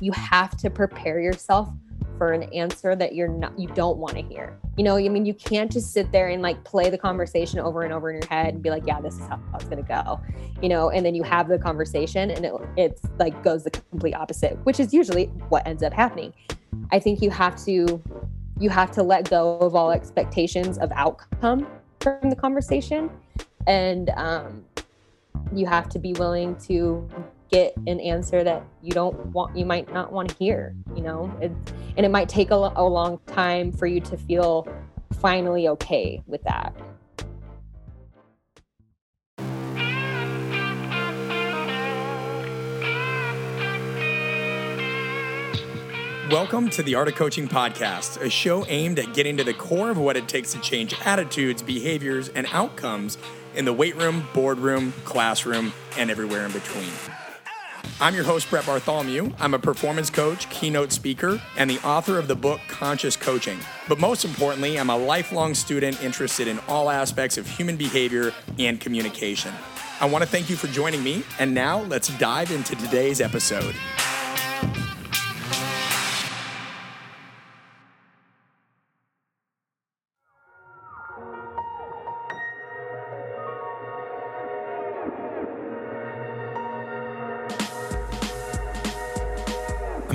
you have to prepare yourself for an answer that you're not you don't want to hear. You know, I mean you can't just sit there and like play the conversation over and over in your head and be like, yeah, this is how it's gonna go. You know, and then you have the conversation and it it's like goes the complete opposite, which is usually what ends up happening. I think you have to you have to let go of all expectations of outcome from the conversation and um, you have to be willing to get an answer that you don't want you might not want to hear you know it, and it might take a, a long time for you to feel finally okay with that Welcome to the Art of Coaching Podcast, a show aimed at getting to the core of what it takes to change attitudes, behaviors, and outcomes in the weight room, boardroom, classroom, and everywhere in between. I'm your host, Brett Bartholomew. I'm a performance coach, keynote speaker, and the author of the book Conscious Coaching. But most importantly, I'm a lifelong student interested in all aspects of human behavior and communication. I want to thank you for joining me, and now let's dive into today's episode.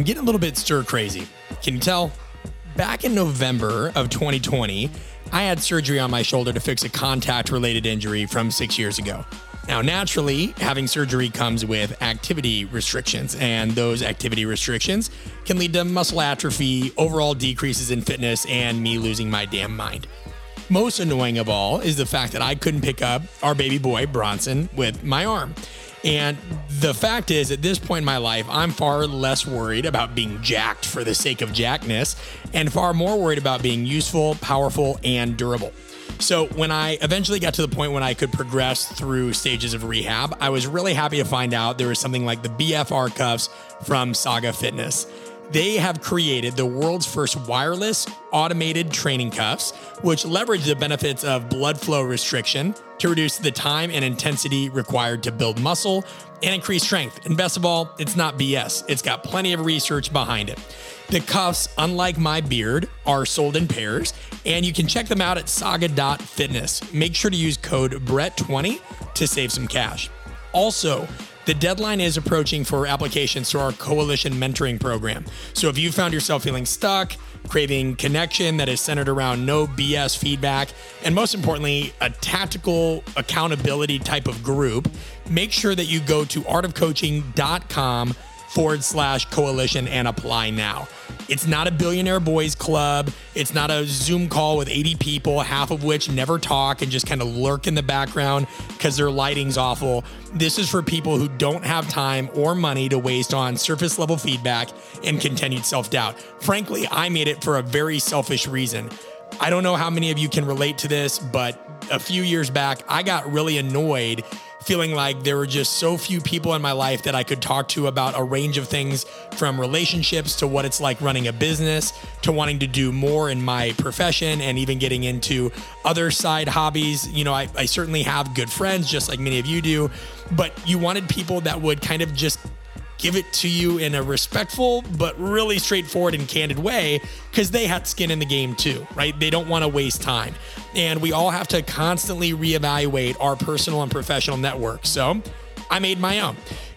I'm getting a little bit stir crazy. Can you tell? Back in November of 2020, I had surgery on my shoulder to fix a contact related injury from six years ago. Now, naturally, having surgery comes with activity restrictions, and those activity restrictions can lead to muscle atrophy, overall decreases in fitness, and me losing my damn mind. Most annoying of all is the fact that I couldn't pick up our baby boy, Bronson, with my arm. And the fact is, at this point in my life, I'm far less worried about being jacked for the sake of jackness and far more worried about being useful, powerful, and durable. So, when I eventually got to the point when I could progress through stages of rehab, I was really happy to find out there was something like the BFR cuffs from Saga Fitness. They have created the world's first wireless automated training cuffs, which leverage the benefits of blood flow restriction to reduce the time and intensity required to build muscle and increase strength. And best of all, it's not BS, it's got plenty of research behind it. The cuffs, unlike my beard, are sold in pairs, and you can check them out at saga.fitness. Make sure to use code BRETT20 to save some cash. Also, the deadline is approaching for applications to our coalition mentoring program. So if you found yourself feeling stuck, craving connection that is centered around no BS feedback, and most importantly, a tactical accountability type of group, make sure that you go to artofcoaching.com forward slash coalition and apply now. It's not a billionaire boys club. It's not a Zoom call with 80 people, half of which never talk and just kind of lurk in the background because their lighting's awful. This is for people who don't have time or money to waste on surface level feedback and continued self doubt. Frankly, I made it for a very selfish reason. I don't know how many of you can relate to this, but a few years back, I got really annoyed feeling like there were just so few people in my life that I could talk to about a range of things from relationships to what it's like running a business to wanting to do more in my profession and even getting into other side hobbies. You know, I, I certainly have good friends, just like many of you do, but you wanted people that would kind of just give it to you in a respectful but really straightforward and candid way because they had skin in the game too, right? They don't want to waste time. And we all have to constantly reevaluate our personal and professional network. So I made my own.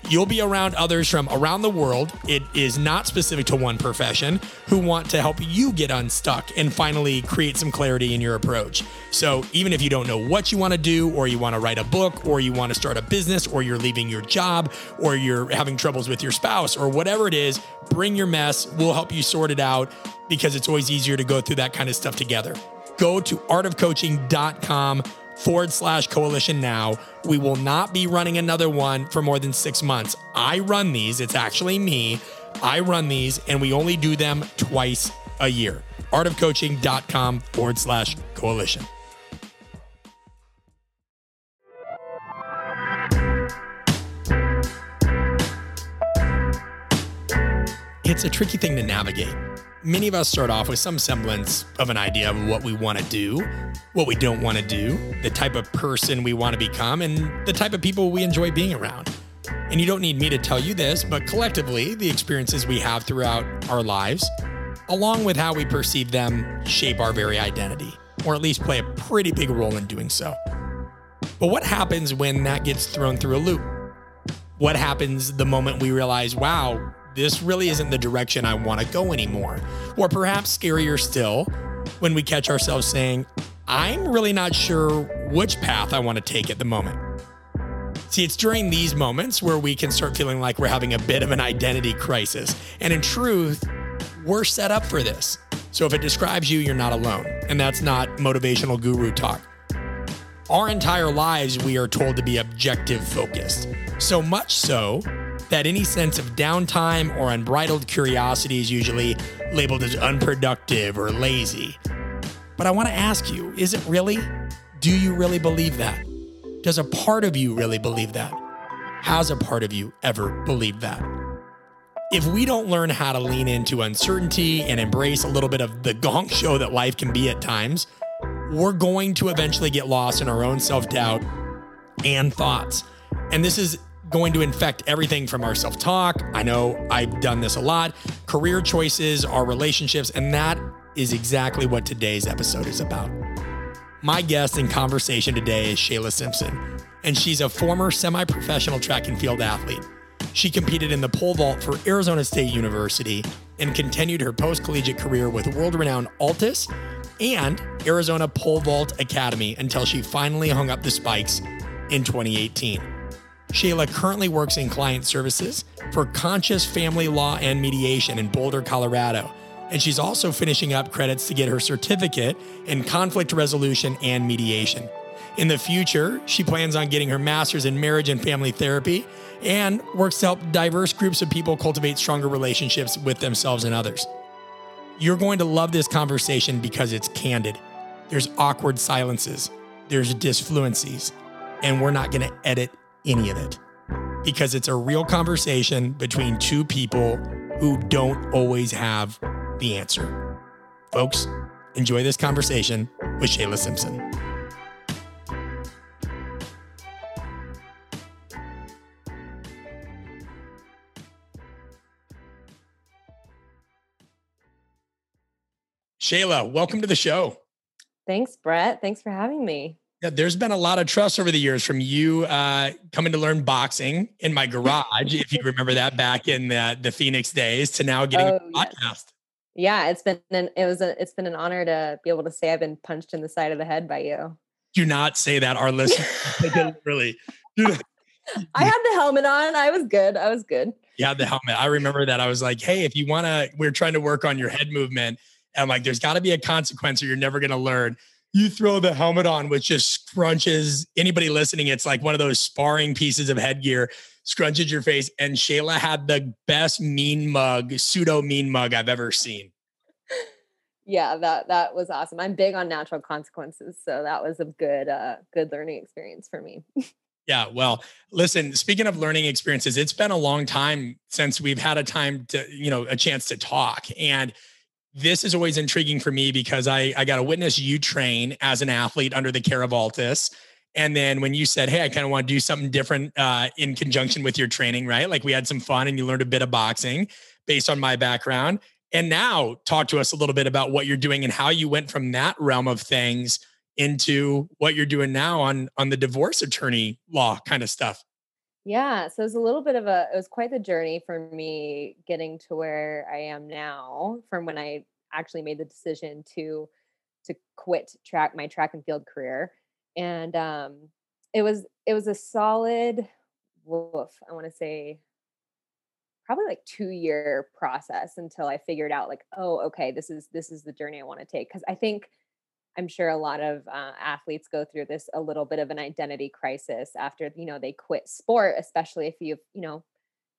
You'll be around others from around the world. It is not specific to one profession who want to help you get unstuck and finally create some clarity in your approach. So, even if you don't know what you want to do, or you want to write a book, or you want to start a business, or you're leaving your job, or you're having troubles with your spouse, or whatever it is, bring your mess. We'll help you sort it out because it's always easier to go through that kind of stuff together. Go to artofcoaching.com forward slash coalition now. We will not be running another one for more than six months. I run these, it's actually me. I run these, and we only do them twice a year. Artofcoaching.com forward slash coalition. It's a tricky thing to navigate many of us start off with some semblance of an idea of what we want to do, what we don't want to do, the type of person we want to become, and the type of people we enjoy being around. And you don't need me to tell you this, but collectively, the experiences we have throughout our lives, along with how we perceive them, shape our very identity, or at least play a pretty big role in doing so. But what happens when that gets thrown through a loop? What happens the moment we realize, wow, this really isn't the direction I want to go anymore? Or perhaps scarier still, when we catch ourselves saying, I'm really not sure which path I want to take at the moment. See, it's during these moments where we can start feeling like we're having a bit of an identity crisis. And in truth, we're set up for this. So if it describes you, you're not alone. And that's not motivational guru talk. Our entire lives, we are told to be objective focused. So much so that any sense of downtime or unbridled curiosity is usually labeled as unproductive or lazy. But I want to ask you is it really? Do you really believe that? Does a part of you really believe that? Has a part of you ever believed that? If we don't learn how to lean into uncertainty and embrace a little bit of the gong show that life can be at times, we're going to eventually get lost in our own self doubt and thoughts. And this is going to infect everything from our self talk. I know I've done this a lot, career choices, our relationships, and that is exactly what today's episode is about. My guest in conversation today is Shaylah Simpson, and she's a former semi professional track and field athlete. She competed in the pole vault for Arizona State University and continued her post collegiate career with world renowned Altis and Arizona Pole Vault Academy until she finally hung up the spikes in 2018. Shaylah currently works in client services for Conscious Family Law and Mediation in Boulder, Colorado. And she's also finishing up credits to get her certificate in conflict resolution and mediation. In the future, she plans on getting her master's in marriage and family therapy and works to help diverse groups of people cultivate stronger relationships with themselves and others. You're going to love this conversation because it's candid. There's awkward silences, there's disfluencies, and we're not going to edit any of it because it's a real conversation between two people who don't always have the answer. Folks, enjoy this conversation with Shaylah Simpson. Shaylah, welcome to the show. Thanks, Brett. Thanks for having me. There's been a lot of trust over the years from you uh, coming to learn boxing in my garage, if you remember that back in the, the Phoenix days, to now getting oh, a podcast. Yes. Yeah, it's been an it was a it's been an honor to be able to say I've been punched in the side of the head by you. Do not say that, our listeners. really. I had the helmet on. I was good. I was good. You had the helmet. I remember that. I was like, hey, if you want to, we're trying to work on your head movement. And I'm like, there's got to be a consequence or you're never going to learn you throw the helmet on, which just scrunches anybody listening. It's like one of those sparring pieces of headgear, scrunches your face. And Shaylah had the best mean mug, pseudo mean mug I've ever seen. Yeah, that that was awesome. I'm big on natural consequences, so that was a good uh good learning experience for me. Yeah, well, listen, speaking of learning experiences, it's been a long time since we've had a time to, you know, a chance to talk. And this is always intriguing for me because I, I got to witness you train as an athlete under the care of Altis. And then when you said, Hey, I kind of want to do something different uh, in conjunction with your training, right? Like we had some fun and you learned a bit of boxing based on my background. And now talk to us a little bit about what you're doing and how you went from that realm of things into what you're doing now on on the divorce attorney law kind of stuff. Yeah, so it was a little bit of a it was quite the journey for me getting to where I am now from when I actually made the decision to to quit track my track and field career. And um it was it was a solid woof, I want to say probably like 2 year process until I figured out like, oh, okay, this is this is the journey I want to take cuz I think I'm sure a lot of uh, athletes go through this a little bit of an identity crisis after you know they quit sport, especially if you you know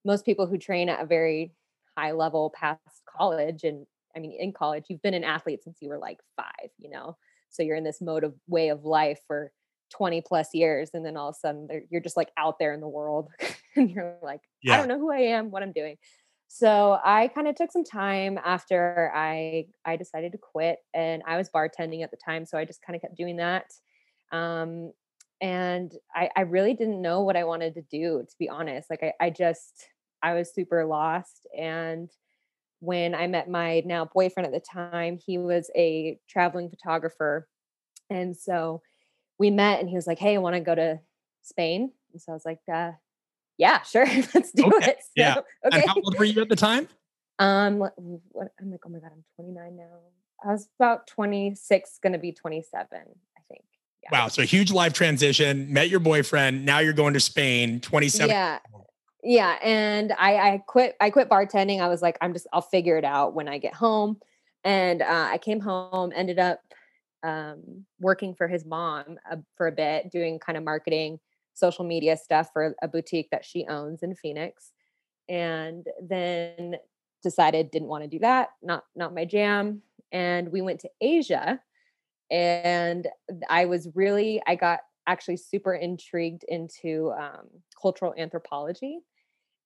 most people who train at a very high level past college and I mean in college you've been an athlete since you were like five, you know, so you're in this mode of way of life for 20 plus years and then all of a sudden you're just like out there in the world and you're like yeah. I don't know who I am, what I'm doing. So I kind of took some time after I I decided to quit and I was bartending at the time so I just kind of kept doing that. Um and I, I really didn't know what I wanted to do, to be honest. Like I, I just I was super lost. And when I met my now boyfriend at the time, he was a traveling photographer. And so we met and he was like, Hey, I want to go to Spain. And so I was like, uh, yeah, sure. Let's do Okay, it. So, yeah. Okay. And how old were you at the time? Um, what, what, I'm like, oh my God, I'm 29 now. I was about 26, going to be 27, I think. Yeah. Wow. So huge life transition, met your boyfriend. Now you're going to Spain, 27. Yeah. Yeah. And I, I quit, I quit bartending. I was like, I'm just, I'll figure it out when I get home. And uh, I came home, ended up um, working for his mom uh, for a bit, doing kind of marketing, social media stuff for a boutique that she owns in Phoenix. And then decided didn't want to do that, not not my jam. And we went to Asia and I was really I got actually super intrigued into um, cultural anthropology.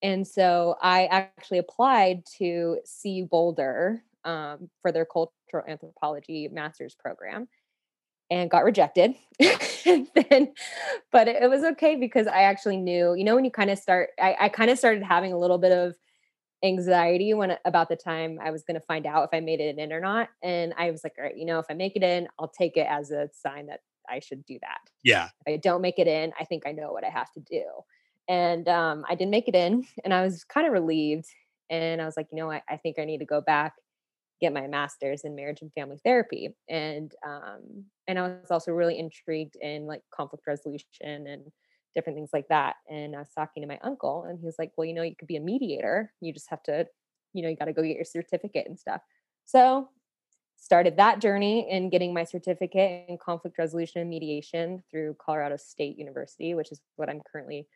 And so I actually applied to CU Boulder um, for their cultural anthropology master's program and got rejected. and then, but it, it, was okay because I actually knew, you know, when you kind of start, I, I kind of started having a little bit of anxiety when about the time I was going to find out if I made it in or not. And I was like, all right, you know, if I make it in, I'll take it as a sign that I should do that. Yeah. If I don't make it in, I think I know what I have to do. And um, I didn't make it in, and I was kind of relieved. And I was like, you know, I, I think I need to go back, get my master's in marriage and family therapy. And um, and I was also really intrigued in like conflict resolution and different things like that. And I was talking to my uncle, and he was like, well, you know, you could be a mediator. You just have to, you know, you got to go get your certificate and stuff. So started that journey in getting my certificate in conflict resolution and mediation through Colorado State University, which is what I'm currently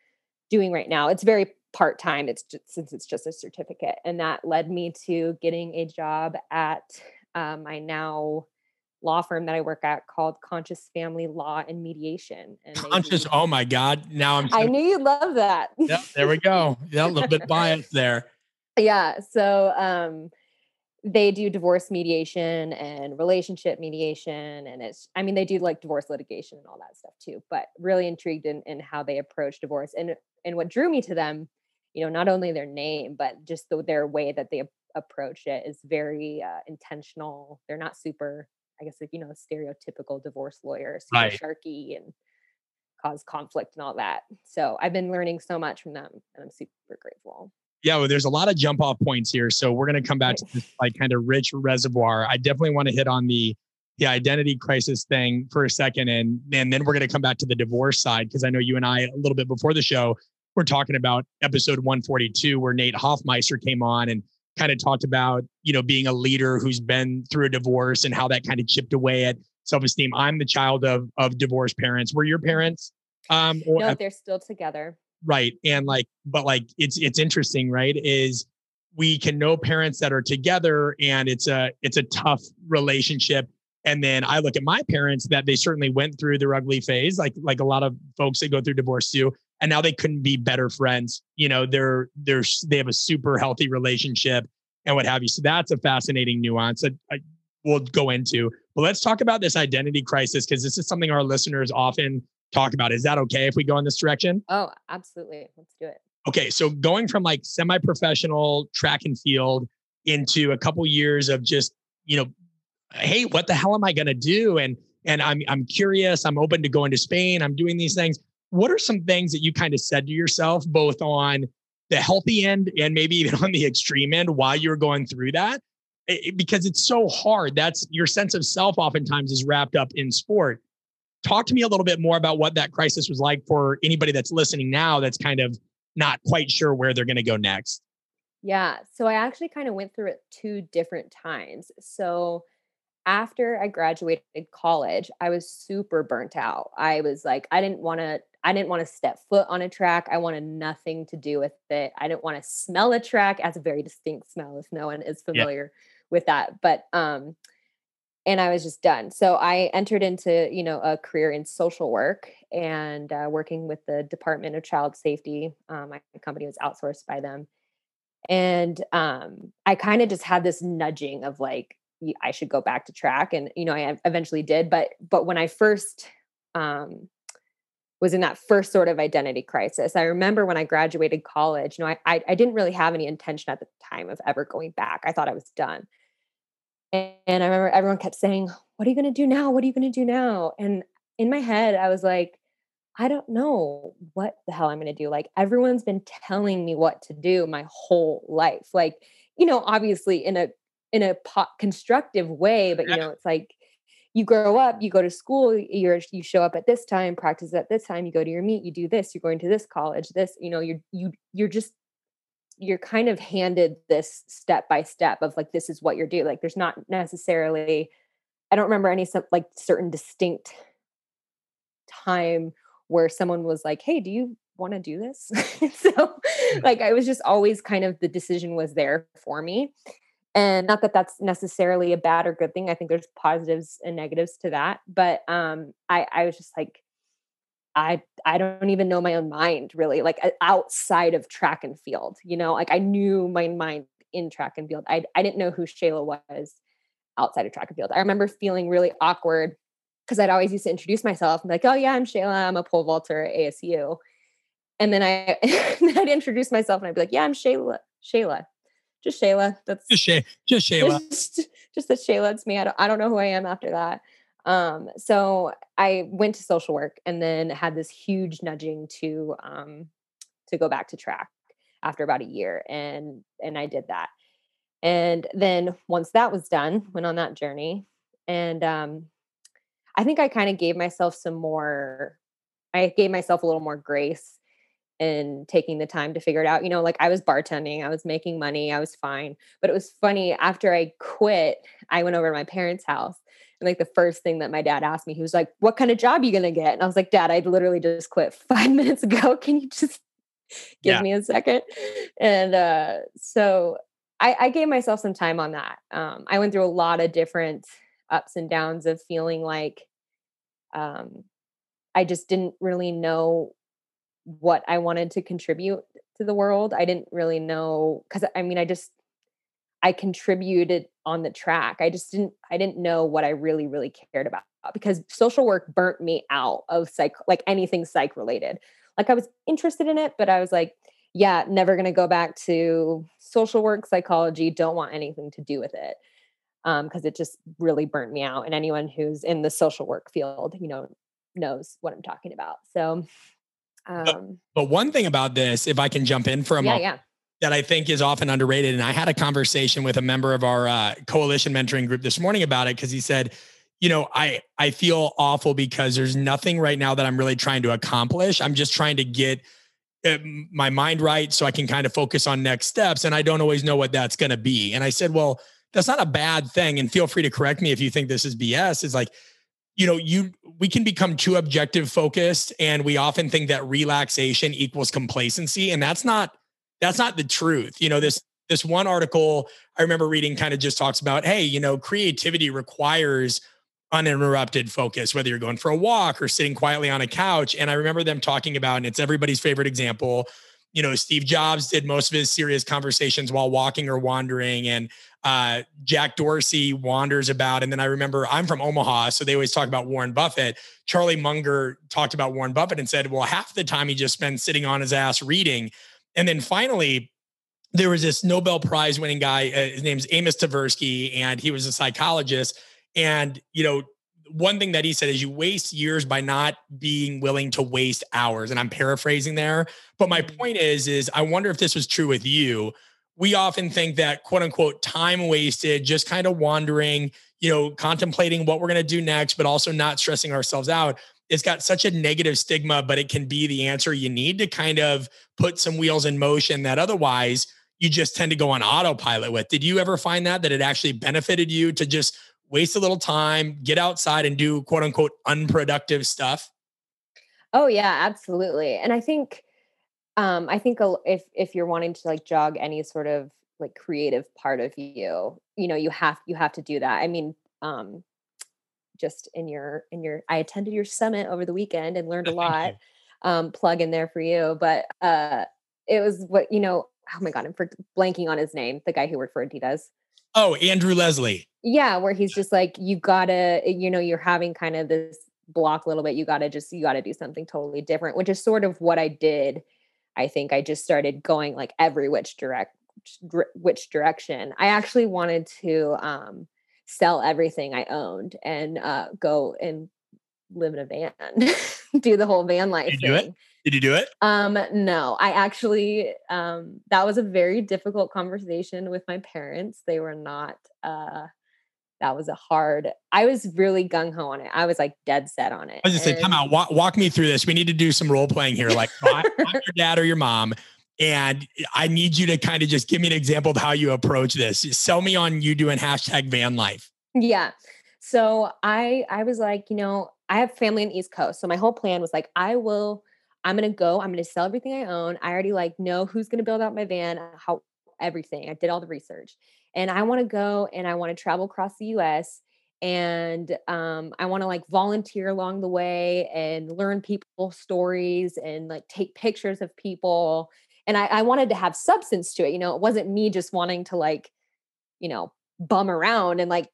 doing right now. It's very part time. It's just since it's just a certificate, and that led me to getting a job at um, my now law firm that I work at called Conscious Family Law and Mediation. And Conscious, do, oh my God! Now I'm. I knew you'd love that. yeah, there we go. Yeah, a little bit biased there. Yeah. So um, they do divorce mediation and relationship mediation and it's i mean they do like divorce litigation and all that stuff too but really intrigued in, in how they approach divorce and and what drew me to them you know not only their name but just the, their way that they approach it is very uh, intentional they're not super i guess like you know stereotypical divorce lawyers right. sharky and cause conflict and all that so i've been learning so much from them and i'm super grateful yeah, well, there's a lot of jump off points here. So we're going to come back to this like kind of rich reservoir. I definitely want to hit on the the identity crisis thing for a second, and and then we're going to come back to the divorce side because I know you and I a little bit before the show we're talking about episode 142 where Nate Hoffmeister came on and kind of talked about you know being a leader who's been through a divorce and how that kind of chipped away at self-esteem. I'm the child of of divorced parents. Were your parents? Um, or, no, they're still together right and like but like it's it's interesting right is we can know parents that are together and it's a it's a tough relationship and then i look at my parents that they certainly went through their ugly phase like like a lot of folks that go through divorce too and now they couldn't be better friends you know they're they're they have a super healthy relationship and what have you so that's a fascinating nuance that I, we'll go into but let's talk about this identity crisis because this is something our listeners often talk about. Is that okay if we go in this direction? Oh, absolutely. Let's do it. Okay. So going from like semi professional track and field into a couple years of just, you know, hey, what the hell am I going to do? And, and I'm, I'm curious. I'm open to going to Spain. I'm doing these things. What are some things that you kind of said to yourself, both on the healthy end and maybe even on the extreme end while you were going through that? It, because it's so hard. That's your sense of self oftentimes is wrapped up in sport talk to me a little bit more about what that crisis was like for anybody that's listening now that's kind of not quite sure where they're going to go next. Yeah. So I actually kind of went through it two different times. So after I graduated college, I was super burnt out. I was like, I didn't want to, I didn't want to step foot on a track. I wanted nothing to do with it. I didn't want to smell a track as a very distinct smell if no one is familiar yeah. with that. But um, and I was just done. So I entered into, you know, a career in social work and uh, working with the Department of Child Safety. Um, my company was outsourced by them, and um, I kind of just had this nudging of like I should go back to track, and you know, I eventually did. But but when I first um, was in that first sort of identity crisis. I remember when I graduated college, you know, I, I, I didn't really have any intention at the time of ever going back. I thought I was done. And, and I remember everyone kept saying, What are you going to do now? What are you going to do now? And in my head, I was like, I don't know what the hell I'm going to do. Like everyone's been telling me what to do my whole life. Like, you know, obviously in a in a po- constructive way, but you know, it's like you grow up, you go to school, you're you show up at this time, practice at this time, you go to your meet, you do this, you're going to this college, this, you know, you're you you're just you're kind of handed this step by step of like this is what you're doing. Like there's not necessarily I don't remember any like certain distinct time where someone was like, "Hey, do you want to do this?" so like I was just always kind of the decision was there for me and not that that's necessarily a bad or good thing i think there's positives and negatives to that but um i i was just like i i don't even know my own mind really like outside of track and field you know like i knew my mind in track and field i, I didn't know who shaylah was outside of track and field i remember feeling really awkward because i'd always used to introduce myself and be like oh yeah i'm shaylah i'm a pole vaulter at asu and then i i'd introduce myself and i'd be like yeah i'm shaylah shaylah just Shaylah. That's just, Shay, just Shaylah. Just, just that Shaylah. It's me. I don't, I don't know who I am after that. Um, so I went to social work and then had this huge nudging to um, to go back to track after about a year, and and I did that. And then once that was done, went on that journey, and um, I think I kind of gave myself some more. I gave myself a little more grace and taking the time to figure it out. You know, like I was bartending, I was making money, I was fine. But it was funny after I quit, I went over to my parents' house. And like the first thing that my dad asked me, he was like, What kind of job are you gonna get? And I was like, Dad, I literally just quit five minutes ago. Can you just give yeah. me a second? And uh, so I, I, gave myself some time on that. Um, I went through a lot of different ups and downs of feeling like um, I just didn't really know what I wanted to contribute to the world. I didn't really know because I mean, I just I contributed on the track. I just didn't I didn't know what I really really cared about because social work burnt me out of psych like anything psych related. Like I was interested in it, but I was like, yeah, never going to go back to social work, psychology, don't want anything to do with it. Um because it just really burnt me out and anyone who's in the social work field, you know, knows what I'm talking about. So um, but, but, one thing about this, if I can jump in for a yeah, moment, yeah. that I think is often underrated, and I had a conversation with a member of our uh, coalition mentoring group this morning about it because he said, you know, I I feel awful because there's nothing right now that I'm really trying to accomplish. I'm just trying to get uh, my mind right so I can kind of focus on next steps, and I don't always know what that's going to be. And I said, well, that's not a bad thing, and feel free to correct me if you think this is BS. Is like you know you we can become too objective focused and we often think that relaxation equals complacency. And that's not that's not the truth. You know this this one article i remember reading kind of just talks about hey you know creativity requires uninterrupted focus whether you're going for a walk or sitting quietly on a couch. And i remember them talking about and it's everybody's favorite example you know, Steve Jobs did most of his serious conversations while walking or wandering, and uh, Jack Dorsey wanders about. And then I remember I'm from Omaha, so they always talk about Warren Buffett. Charlie Munger talked about Warren Buffett and said, well, half the time he just spends sitting on his ass reading. And then finally, there was this Nobel Prize winning guy. Uh, his name's Amos Tversky, and he was a psychologist. And you know, one thing that he said is you waste years by not being willing to waste hours and i'm paraphrasing there but my mm. point is is i wonder if this was true with you we often think that quote unquote time wasted just kind of wandering you know contemplating what we're going to do next but also not stressing ourselves out it's got such a negative stigma but it can be the answer you need to kind of put some wheels in motion that otherwise you just tend to go on autopilot with did you ever find that that it actually benefited you to just waste a little time, get outside and do quote unquote unproductive stuff? Oh yeah, absolutely. And I think um I think if if you're wanting to like jog any sort of like creative part of you, you know, you have you have to do that. I mean, um just in your in your I attended your summit over the weekend and learned a lot. um plug in there for you, but uh it was what, you know, oh my god, I'm for blanking on his name, the guy who worked for Adidas. Oh, Andrew Leslie. Yeah, where he's just like, you gotta, you know, you're having kind of this block a little bit. You got to just, you got to do something totally different, which is sort of what I did. I think I just started going like every which direct, which direction. I actually wanted to um, sell everything I owned and uh, go and live in a van, do the whole van life Did you do it? Did you do it? Um, no, I actually um that was a very difficult conversation with my parents. They were not uh that was a hard I was really gung ho on it. I was like dead set on it. I was just say, come out, walk, walk me through this. We need to do some role playing here. Like I'm your dad or your mom. And I need you to kind of just give me an example of how you approach this. Sell me on you doing hashtag van life. Yeah. So I I was like, you know, I have family in the East Coast. So my whole plan was like, I will, I'm gonna go, I'm gonna sell everything I own. I already like know who's gonna build out my van, how everything. I did all the research. And I want to go and I want to travel across the US and um, I want to like volunteer along the way and learn people's stories and like take pictures of people. And I, I wanted to have substance to it. You know, it wasn't me just wanting to like, you know, bum around and like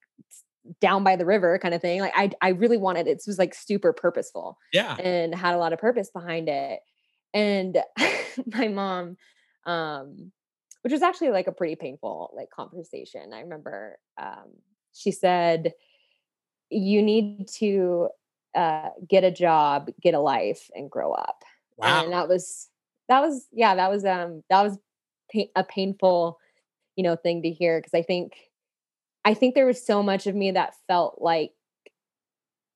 down by the river kind of thing. Like I I really wanted it. It was like super purposeful. Yeah. And had a lot of purpose behind it. And my mom, um, which was actually like a pretty painful like conversation. I remember um she said, you need to uh get a job, get a life, and grow up. Wow. And that was that was yeah, that was um that was pa- a painful, you know, thing to hear because I think I think there was so much of me that felt like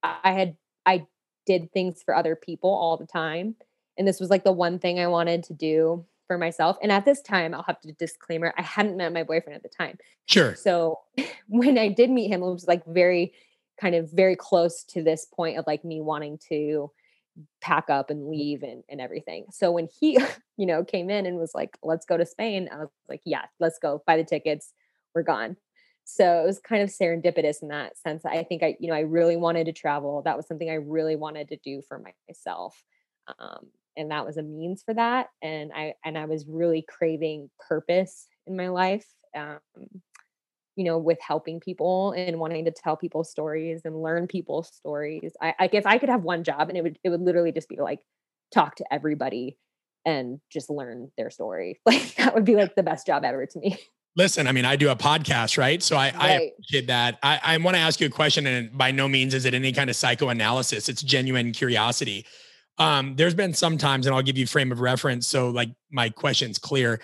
I had I did things for other people all the time. And this was like the one thing I wanted to do for myself. And at this time, I'll have to disclaimer, I hadn't met my boyfriend at the time. Sure. So when I did meet him, it was like very kind of very close to this point of like me wanting to pack up and leave and, and everything. So when he, you know, came in and was like, let's go to Spain, I was like, yeah, let's go buy the tickets. We're gone. So it was kind of serendipitous in that sense. I think I, you know, I really wanted to travel. That was something I really wanted to do for myself. Um, and that was a means for that. And I, and I was really craving purpose in my life. Um, you know, with helping people and wanting to tell people stories and learn people's stories. I like if I could have one job and it would, it would literally just be like talk to everybody and just learn their story. Like that would be like the best job ever to me. Listen, I mean, I do a podcast, right? So I, right. I appreciate that. I, I want to ask you a question, and by no means is it any kind of psychoanalysis. It's genuine curiosity. Um, there's been some times, and I'll give you frame of reference. So, like, my question's clear.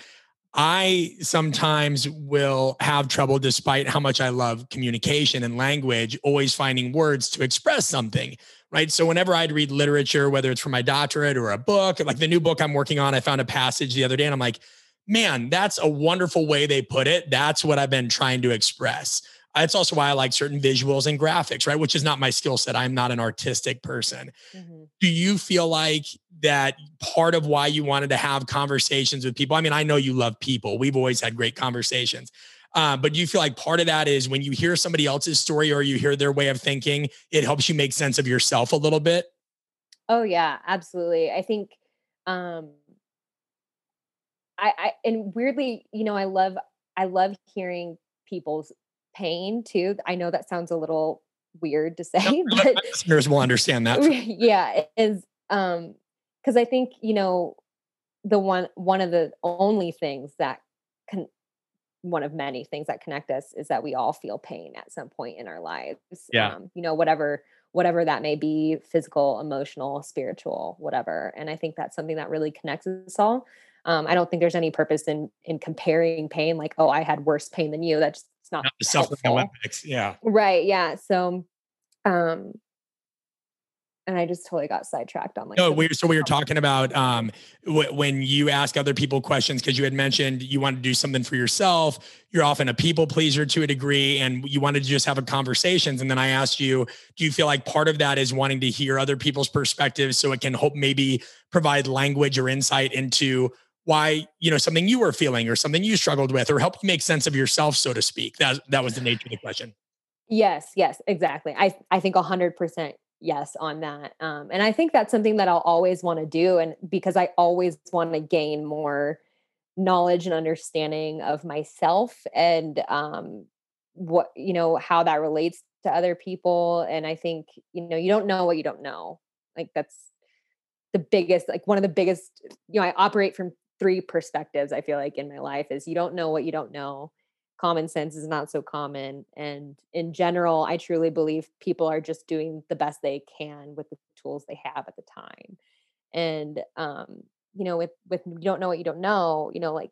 I sometimes will have trouble, despite how much I love communication and language, always finding words to express something. Right. So, whenever I'd read literature, whether it's for my doctorate or a book, like the new book I'm working on, I found a passage the other day and I'm like, man, that's a wonderful way they put it. That's what I've been trying to express. It's also why I like certain visuals and graphics, right? Which is not my skill set. I'm not an artistic person. Mm-hmm. Do you feel like that part of why you wanted to have conversations with people? I mean, I know you love people. We've always had great conversations. Uh, but do you feel like part of that is when you hear somebody else's story or you hear their way of thinking, it helps you make sense of yourself a little bit? Oh, yeah, absolutely. I think um, I, I and weirdly, you know, I love I love hearing people's pain too. I know that sounds a little weird to say, no, but listeners will understand that. Yeah, is um because I think you know the one one of the only things that can one of many things that connect us is that we all feel pain at some point in our lives. Yeah, um, you know whatever whatever that may be, physical, emotional, spiritual, whatever. And I think that's something that really connects us all. Um, I don't think there's any purpose in in comparing pain, like, oh, I had worse pain than you. That's not, not the self Olympics. Yeah. Right. Yeah. So um and I just totally got sidetracked on like. No, we so we were talking about um, w- when you ask other people questions because you had mentioned you want to do something for yourself. You're often a people pleaser to a degree, and you wanted to just have a conversations. And then I asked you, do you feel like part of that is wanting to hear other people's perspectives so it can hope maybe provide language or insight into why you know something you were feeling or something you struggled with or help you make sense of yourself so to speak. That that was the nature of the question. Yes yes exactly. I i think 100% yes on that um, and i think that's something that i'll always want to do and because i always want to gain more knowledge and understanding of myself and um, what you know how that relates to other people and i think you know you don't know what you don't know. Like that's the biggest like one of the biggest you know i operate from three perspectives i feel like in my life is you don't know what you don't know. Common sense is not so common. And in general i truly believe people are just doing the best they can with the tools they have at the time. And um you know with with you don't know what you don't know you know like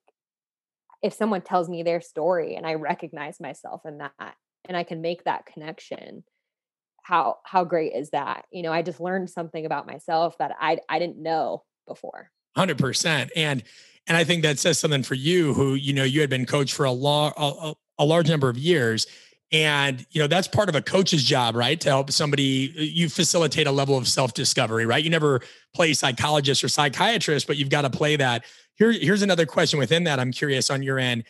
if someone tells me their story and i recognize myself in that and i can make that connection how how great is that? You know i just learned something about myself that i i didn't know before 100% and and i think that says something for you who you know you had been coached for a long a, a large number of years. And you know that's part of a coach's job right? To help somebody uh, you facilitate a level of self-discovery right? You never play psychologist or psychiatrist but you've got to play that. Here here's another question within that i'm curious on your end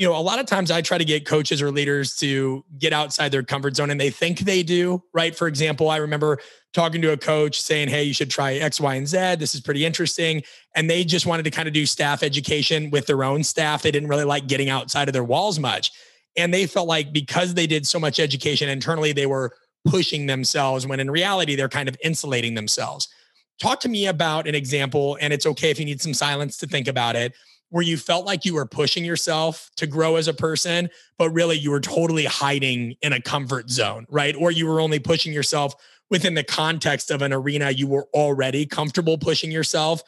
you know, a lot of times I try to get coaches or leaders to get outside their comfort zone and they think they do, right? For example, I remember talking to a coach saying, Hey, you should try X, Y, and Z. This is pretty interesting. And they just wanted to kind of do staff education with their own staff. They didn't really like getting outside of their walls much. And they felt like because they did so much education internally, they were pushing themselves when in reality, they're kind of insulating themselves. Talk to me about an example, and it's okay if you need some silence to think about it where you felt like you were pushing yourself to grow as a person, but really you were totally hiding in a comfort zone, right? Or you were only pushing yourself within the context of an arena you were already comfortable pushing yourself.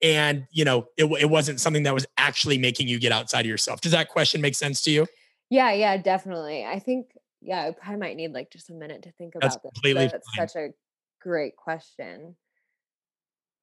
And, you know, it, it wasn't something that was actually making you get outside of yourself. Does that question make sense to you? Yeah, yeah, definitely. I think, yeah, I probably might need like just a minute to think about That's this. Completely That's fine. such a great question.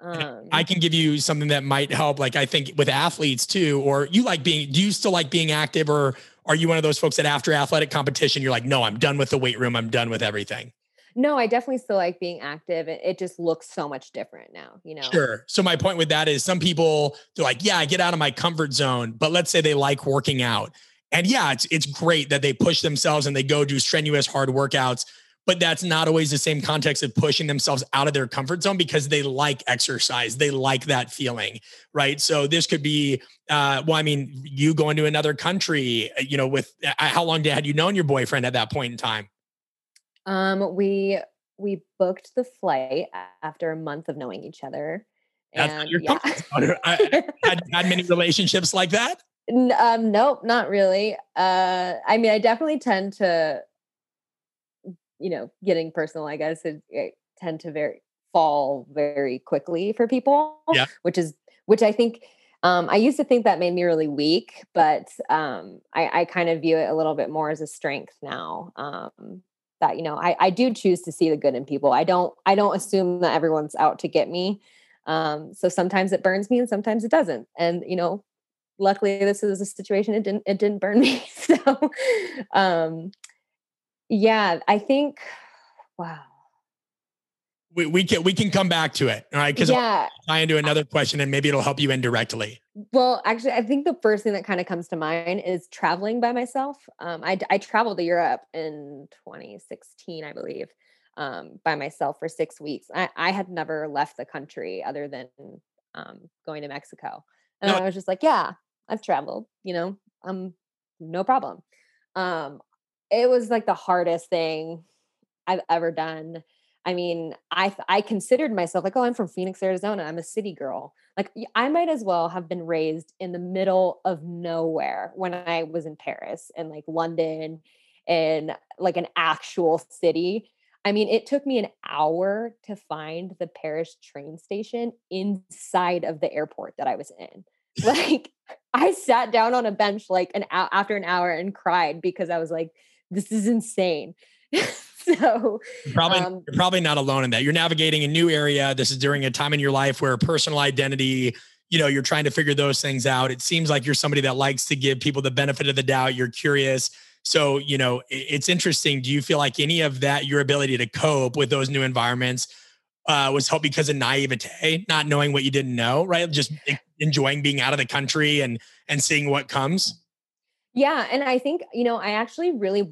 Um, I can give you something that might help. Like I think with athletes too, or you like being, do you still like being active or are you one of those folks that after athletic competition, you're like, no, I'm done with the weight room. I'm done with everything. No, I definitely still like being active. It just looks so much different now, you know? Sure. So my point with that is some people, they're like, yeah, I get out of my comfort zone, but let's say they like working out. And yeah, it's, it's great that they push themselves and they go do strenuous hard workouts but that's not always the same context of pushing themselves out of their comfort zone because they like exercise. They like that feeling right? So this could be uh, well i mean you going to another country uh, you know with uh, how long had you known your boyfriend at that point in time? Um we we booked the flight after a month of knowing each other that's and yeah. I, had, had many relationships like that? Um nope not really. Uh i mean i definitely tend to you know, getting personal, I guess, it, it tend to very fall very quickly for people. Yeah. Which is which I think um, I used to think that made me really weak, but um, I, I, kind of view it a little bit more as a strength now. Um, that you know, I, I do choose to see the good in people. I don't I don't assume that everyone's out to get me. Um, so sometimes it burns me and sometimes it doesn't. And you know, luckily this is a situation it didn't it didn't burn me. so um, yeah, I think wow. We, we can we can come back to it, all right? Because yeah, tie into another question, and maybe it'll help you indirectly. Well, actually, I think the first thing that kind of comes to mind is traveling by myself. Um, I I traveled to Europe in 2016, I believe, um, by myself for six weeks. I I had never left the country other than um, going to Mexico, and no. I was just like, yeah, I've traveled. You know, um, no problem. Um, it was like the hardest thing I've ever done. I mean, I I considered myself like, oh, I'm from Phoenix, Arizona. I'm a city girl. Like I might as well have been raised in the middle of nowhere when I was in Paris and like London and like an actual city. I mean, it took me an hour to find the Paris train station inside of the airport that I was in. Like I sat down on a bench like an after an hour and cried because I was like this is insane. so probably um, you're probably not alone in that. You're navigating a new area. This is during a time in your life where personal identity, you know, you're trying to figure those things out. It seems like you're somebody that likes to give people the benefit of the doubt. You're curious. So, you know, it's interesting. Do you feel like any of that, your ability to cope with those new environments, uh, was helped because of naivete, not knowing what you didn't know, right? Just enjoying being out of the country and and seeing what comes. Yeah. And I think, you know, I actually really,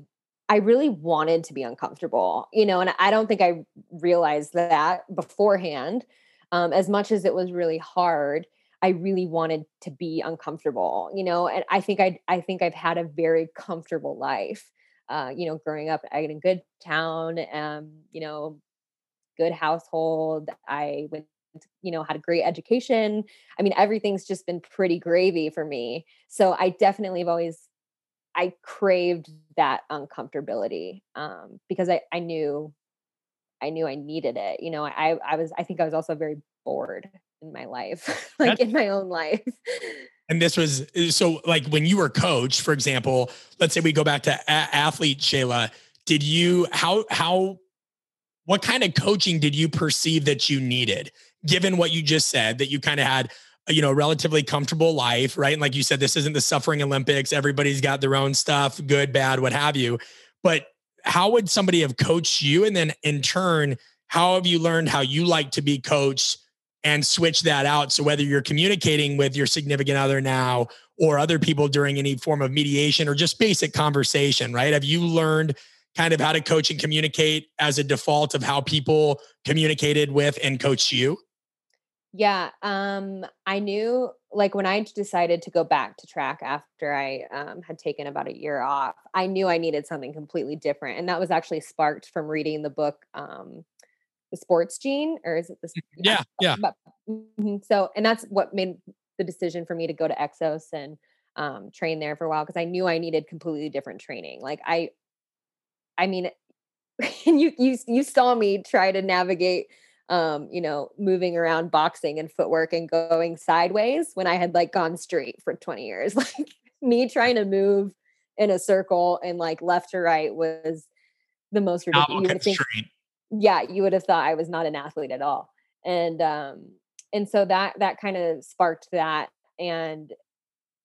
I really wanted to be uncomfortable, you know, and I don't think I realized that beforehand. Um, as much as it was really hard, I really wanted to be uncomfortable, you know, and I think I, I think I've had a very comfortable life. uh, you know, growing up in a good town, um, you know, good household. I went, you know, had a great education. I mean, everything's just been pretty gravy for me. So I definitely have always, I craved that uncomfortability um, because I, I knew, I knew I needed it. You know, I, I was, I think I was also very bored in my life, like That's- in my own life. And this was so like when you were coach, for example, let's say we go back to a- athlete Shaylah, did you how how what kind of coaching did you perceive that you needed given what you just said that you kind of had you know, relatively comfortable life, right? And like you said, this isn't the suffering Olympics. Everybody's got their own stuff, good, bad, what have you. But how would somebody have coached you? And then in turn, how have you learned how you like to be coached and switch that out. So whether you're communicating with your significant other now or other people during any form of mediation or just basic conversation, right? Have you learned kind of how to coach and communicate as a default of how people communicated with and coached you? Yeah, um, I knew like when I decided to go back to track after I um, had taken about a year off, I knew I needed something completely different, and that was actually sparked from reading the book um, the sports gene or is it the yeah yeah, But, mm-hmm, so and that's what made the decision for me to go to Exos and um, train there for a while because i knew i needed completely different training like i i mean you you you saw me try to navigate um you know moving around boxing and footwork and going sideways when i had like gone straight for 20 years like me trying to move in a circle and like left to right was the most ridiculous. You think, yeah, you would have thought I was not an athlete at all. And um and so that that kind of sparked that and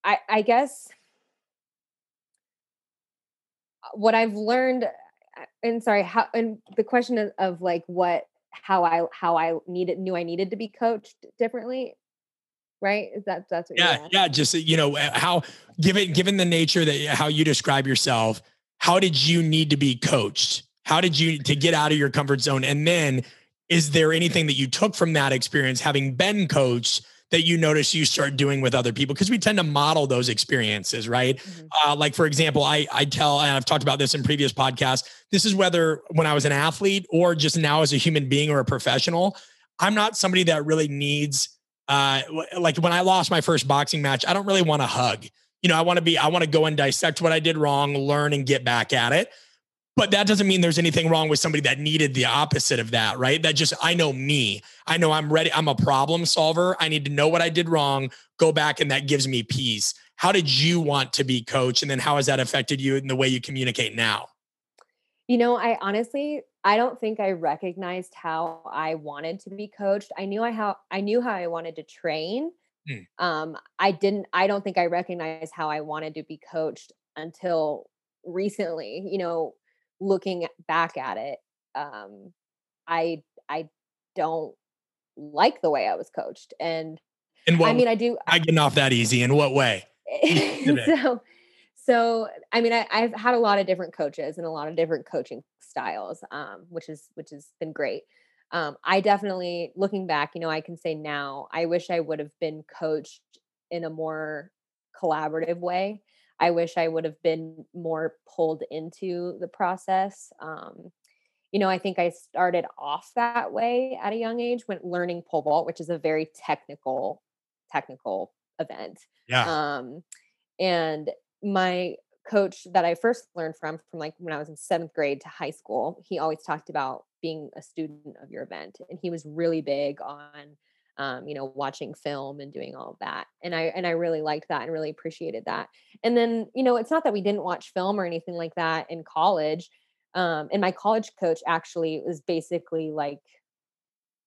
I I guess what I've learned uh, and sorry how and the question of, of like what how I how I needed knew I needed to be coached differently right? Is that that's what yeah yeah just you know how given given the nature that how you describe yourself how did you need to be coached? How did you to get out of your comfort zone? And then is there anything that you took from that experience having been coached that you notice you start doing with other people because we tend to model those experiences right? Mm-hmm. uh, like for example i i tell and i've talked about this in previous podcasts this is whether when i was an athlete or just now as a human being or a professional i'm not somebody that really needs uh like when i lost my first boxing match i don't really want to hug. You know i want to be i want to go and dissect what i did wrong learn and get back at it but that doesn't mean there's anything wrong with somebody that needed the opposite of that, right? That just, I know me. I know I'm ready. I'm a problem solver. I need to know what I did wrong, go back, and that gives me peace. How did you want to be coached? And then how has that affected you in the way you communicate now? You know, I honestly, I don't think I recognized how I wanted to be coached. I knew I how I knew how I wanted to train. Hmm. Um, I didn't. I don't think I recognized how I wanted to be coached until recently. You know, looking back at it, um, I I don't like the way I was coached. And in what, I mean, I do. I get off that easy. In what way? so, so I mean, I, have had a lot of different coaches and a lot of different coaching styles, um, which is which has been great. Um, I definitely, looking back, you know, I can say now, I wish I would have been coached in a more collaborative way. I wish I would have been more pulled into the process. Um, you know, I think I started off that way at a young age when learning pole vault, which is a very technical, technical event. Yeah. Um, and my coach that I first learned from, from like when I was in seventh grade to high school, he always talked about being a student of your event. And he was really big on um, you know, watching film and doing all of that. And I and I really liked that and really appreciated that. And then, you know, it's not that we didn't watch film or anything like that in college. Um, and my college coach actually was basically like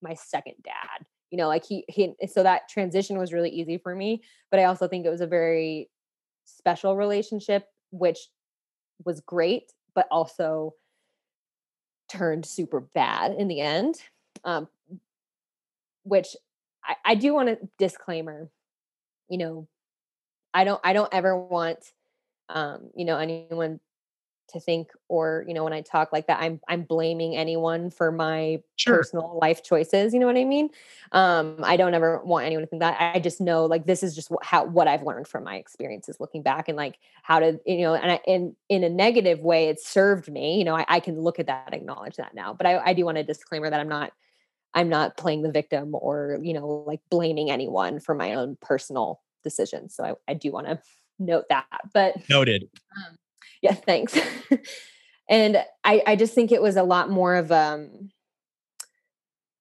my second dad. You know, like he he so that transition was really easy for me. But I also think it was a very special relationship, which was great, but also turned super bad in the end. Um, which I, I do want a disclaimer. You know, I don't I don't ever want um, you know, anyone to think or you know when i talk like that i'm i'm blaming anyone for my Sure. personal life choices you know what i mean um i don't ever want anyone to think that i just know like this is just what, how what i've learned from my experiences looking back and like how to you know and I, in in a negative way it served me you know i, I can look at that acknowledge that now but i, I do want a disclaimer that i'm not i'm not playing the victim or you know like blaming anyone for my own personal decisions so i, I do want to note that but Noted. um, yeah thanks and i i just think it was a lot more of um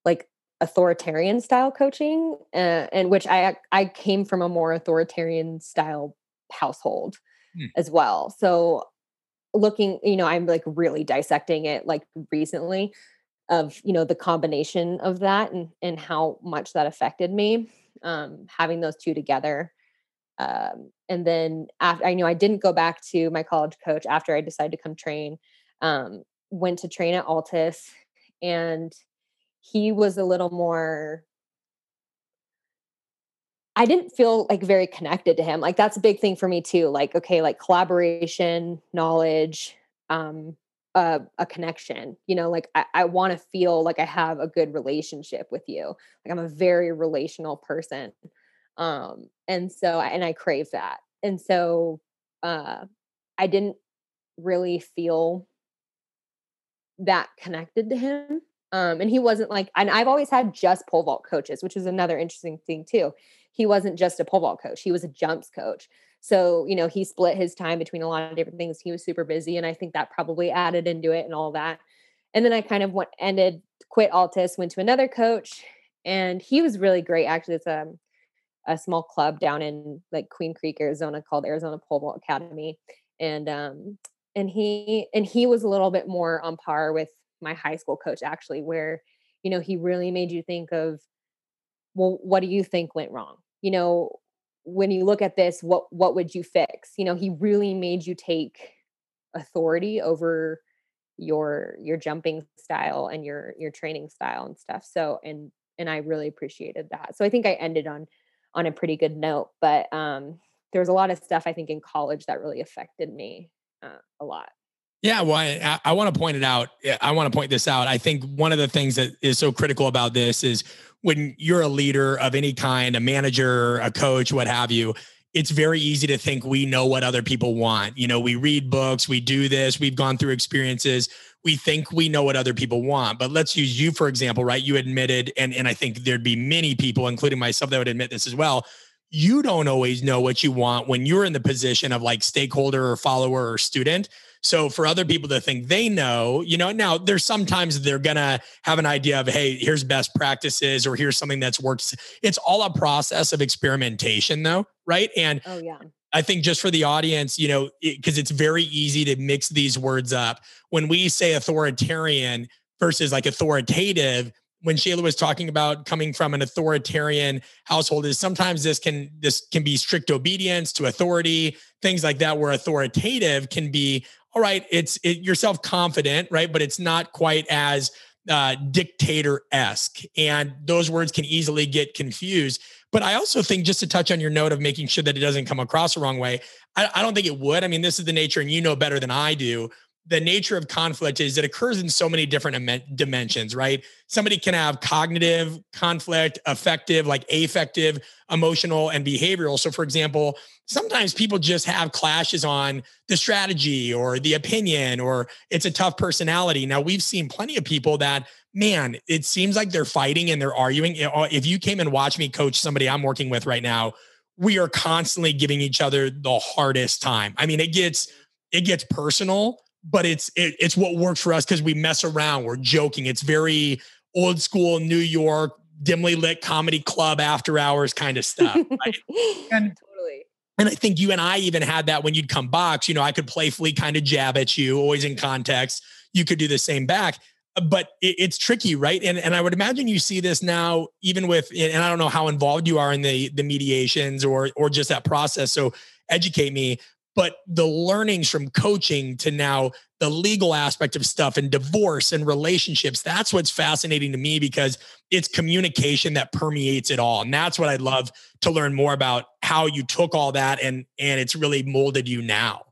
like authoritarian style coaching uh, and which i i came from a more authoritarian style household Hmm. as well so looking you know i'm like really dissecting it like recently of you know the combination of that and and how much that affected me um having those two together um and then after i knew i didn't go back to my college coach after i decided to come train um went to train at Altis and he was a little more I didn't feel like very connected to him. Like that's a big thing for me too. Like okay, like collaboration, knowledge, um uh, a connection. You know, like I, I want to feel like I have a good relationship with you. Like I'm a very relational person. Um and so and I crave that. And so uh I didn't really feel that connected to him. Um, and he wasn't like, and I've always had just pole vault coaches, which is another interesting thing too. He wasn't just a pole vault coach; he was a jumps coach. So you know, he split his time between a lot of different things. He was super busy, and I think that probably added into it and all that. And then I kind of went ended, quit Altis, went to another coach, and he was really great. Actually, it's a a small club down in like Queen Creek, Arizona, called Arizona Pole Vault Academy, and um, and he and he was a little bit more on par with my high school coach actually where you know he really made you think of well what do you think went wrong you know when you look at this what what would you fix? You know he really made you take authority over your your jumping style and your your training style and stuff so and and i really appreciated that. So i think i ended on on a pretty good note but um there was a lot of stuff i think in college that really affected me uh, a lot Yeah, well, I, I want to point it out. I want to point this out. I think one of the things that is so critical about this is when you're a leader of any kind, a manager, a coach, what have you, it's very easy to think we know what other people want. You know, we read books, we do this, we've gone through experiences. We think we know what other people want. But let's use you, for example, right? You admitted, and, and I think there'd be many people, including myself, that would admit this as well. You don't always know what you want when you're in the position of like stakeholder or follower or student. So for other people to think they know, you know, now there's sometimes they're gonna have an idea of, hey, here's best practices or here's something that's worked. It's all a process of experimentation, though, right? And oh yeah I think just for the audience, you know, because it, it's very easy to mix these words up. When we say authoritarian versus like authoritative, when Shaylah was talking about coming from an authoritarian household, is sometimes this can this can be strict obedience to authority, things like that, where authoritative can be all right. It's it, you're self confident, right? But it's not quite as uh, dictator esque, and those words can easily get confused. But I also think just to touch on your note of making sure that it doesn't come across the wrong way, I, I don't think it would. I mean, this is the nature, and you know better than I do. The nature of conflict is it occurs in so many different dimensions, right? Somebody can have cognitive conflict, affective, like affective, emotional, and behavioral. So, for example, sometimes people just have clashes on the strategy or the opinion, or it's a tough personality. Now, we've seen plenty of people that man, it seems like they're fighting and they're arguing. If you came and watched me coach somebody I'm working with right now, we are constantly giving each other the hardest time. I mean, it gets it gets personal, but it's it, it's what works for us because we mess around, we're joking. It's very old school New York dimly lit comedy club after hours kind of stuff. Right? and, totally. And I think you and I even had that when you'd come box. You know, I could playfully kind of jab at you, always in context. You could do the same back but it, it's tricky, right? And and I would imagine you see this now, even with, and I don't know how involved you are in the the mediations or or just that process. So educate me. But the learnings from coaching to now the legal aspect of stuff and divorce and relationships, that's what's fascinating to me because it's communication that permeates it all. And that's what I'd love to learn more about how you took all that and and it's really molded you now.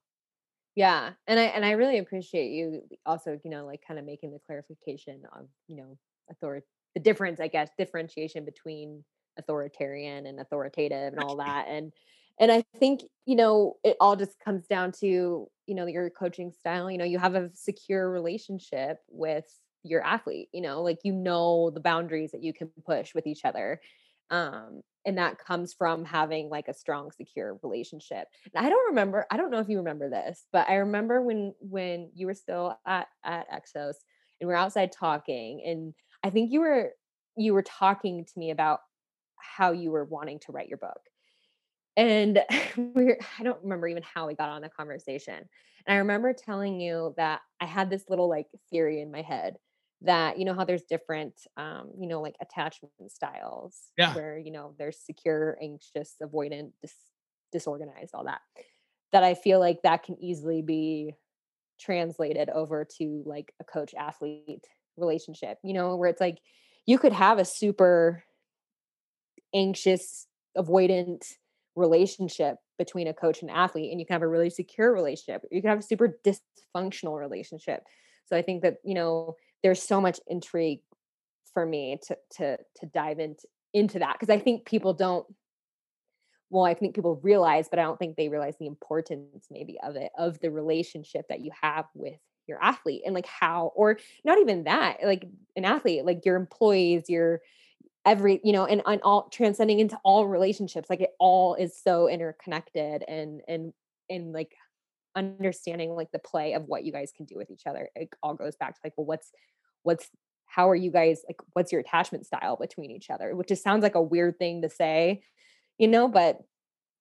Yeah. And I and I really appreciate you also, you know, like kind of making the clarification of, you know, authority the difference, I guess, differentiation between authoritarian and authoritative and all that. And and I think, you know, it all just comes down to, you know, your coaching style. You know, you have a secure relationship with your athlete, you know, like you know the boundaries that you can push with each other. Um, and that comes from having like a strong secure relationship and i don't remember i don't know if you remember this but i remember when when you were still at at Exos and we are outside talking and i think you were you were talking to me about how you were wanting to write your book and we i don't remember even how we got on the conversation and i remember telling you that i had this little like theory in my head that you know how there's different um you know like attachment styles yeah. where you know there's secure anxious avoidant dis- disorganized all that that i feel like that can easily be translated over to like a coach athlete relationship you know where it's like you could have a super anxious avoidant relationship between a coach and athlete and you can have a really secure relationship. You can have a super dysfunctional relationship. So i think that you know there's so much intrigue for me to to to dive into into that because I think people don't well I think people realize but I don't think they realize the importance maybe of it of the relationship that you have with your athlete and like how or not even that like an athlete like your employees your every you know and, on all transcending into all relationships like it all is so interconnected and and and like understanding like the play of what you guys can do with each other it all goes back to like well what's what's how are you guys like what's your attachment style between each other? Which just sounds like a weird thing to say you know but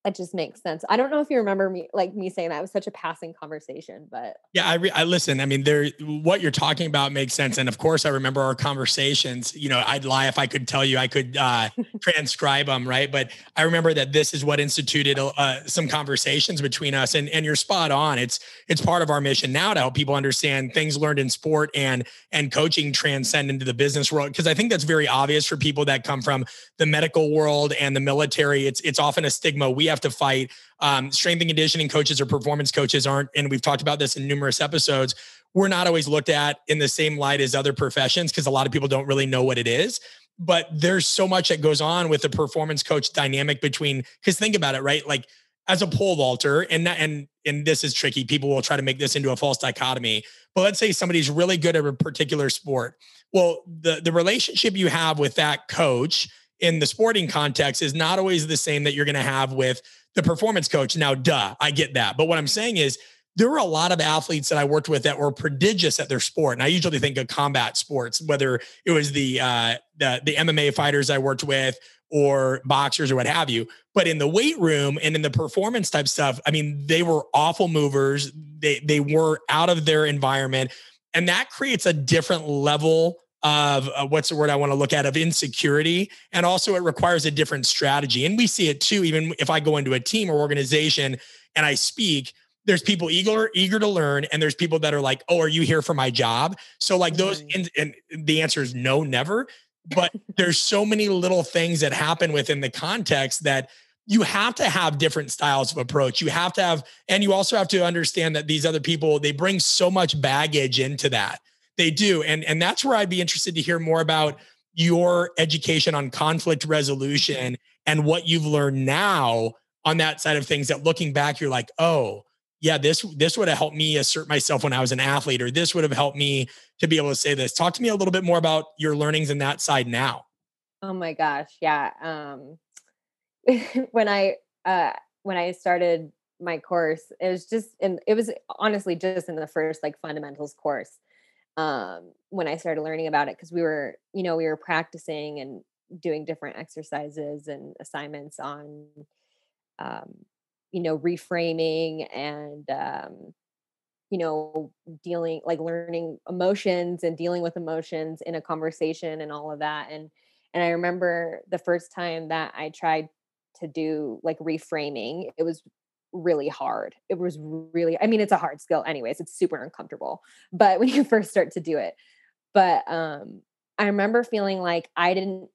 it just makes sense. I don't know if you remember me like me saying that it was such a passing conversation, but yeah, I, re- I listen. I mean, there what you're talking about makes sense, and of course, I remember our conversations. You know, I'd lie if I could tell you I could uh, transcribe them, right? But I remember that this is what instituted uh, some conversations between us, and and you're spot on. It's it's part of our mission now to help people understand things learned in sport and and coaching transcend into the business world because I think that's very obvious for people that come from the medical world and the military. It's it's often a stigma we have have to fight. Um, strength and conditioning coaches or performance coaches aren't, and we've talked about this in numerous episodes. We're not always looked at in the same light as other professions because a lot of people don't really know what it is. But there's so much that goes on with the performance coach dynamic between. Because think about it, right? Like as a pole vaulter, and and and this is tricky. People will try to make this into a false dichotomy. But let's say somebody's really good at a particular sport. Well, the the relationship you have with that coach in the sporting context is not always the same that you're going to have with the performance coach. Now, duh, I get that. But what I'm saying is, there were a lot of athletes that I worked with that were prodigious at their sport, and I usually think of combat sports, whether it was the uh, the, the MMA fighters I worked with or boxers or what have you. But in the weight room and in the performance type stuff, I mean, they were awful movers. They they were out of their environment, and that creates a different level of uh, what's the word I want to look at of insecurity. And also, it requires a different strategy. And we see it too, even if I go into a team or organization and I speak. There's people eager eager to learn, and there's people that are like, "Oh, are you here for my job?" So, like those, and, and the answer is no, never. But there's so many little things that happen within the context that you have to have different styles of approach. You have to have, and you also have to understand that these other people they bring so much baggage into that they do. And, and that's where I'd be interested to hear more about your education on conflict resolution and what you've learned now on that side of things that looking back, you're like, oh, yeah, this this would have helped me assert myself when I was an athlete, or this would have helped me to be able to say this. Talk to me a little bit more about your learnings in that side now. Oh my gosh, yeah. Um, when I uh, when I started my course, it was just, and it was honestly just in the first like fundamentals course um, when I started learning about it because we were, you know, we were practicing and doing different exercises and assignments on, um, you know, reframing and, um, you know, dealing like learning emotions and dealing with emotions in a conversation and all of that. And and I remember the first time that I tried to do like reframing, it was really hard. It was really, I mean, it's a hard skill, anyways. It's super uncomfortable, but when you first start to do it, but um, I remember feeling like I didn't,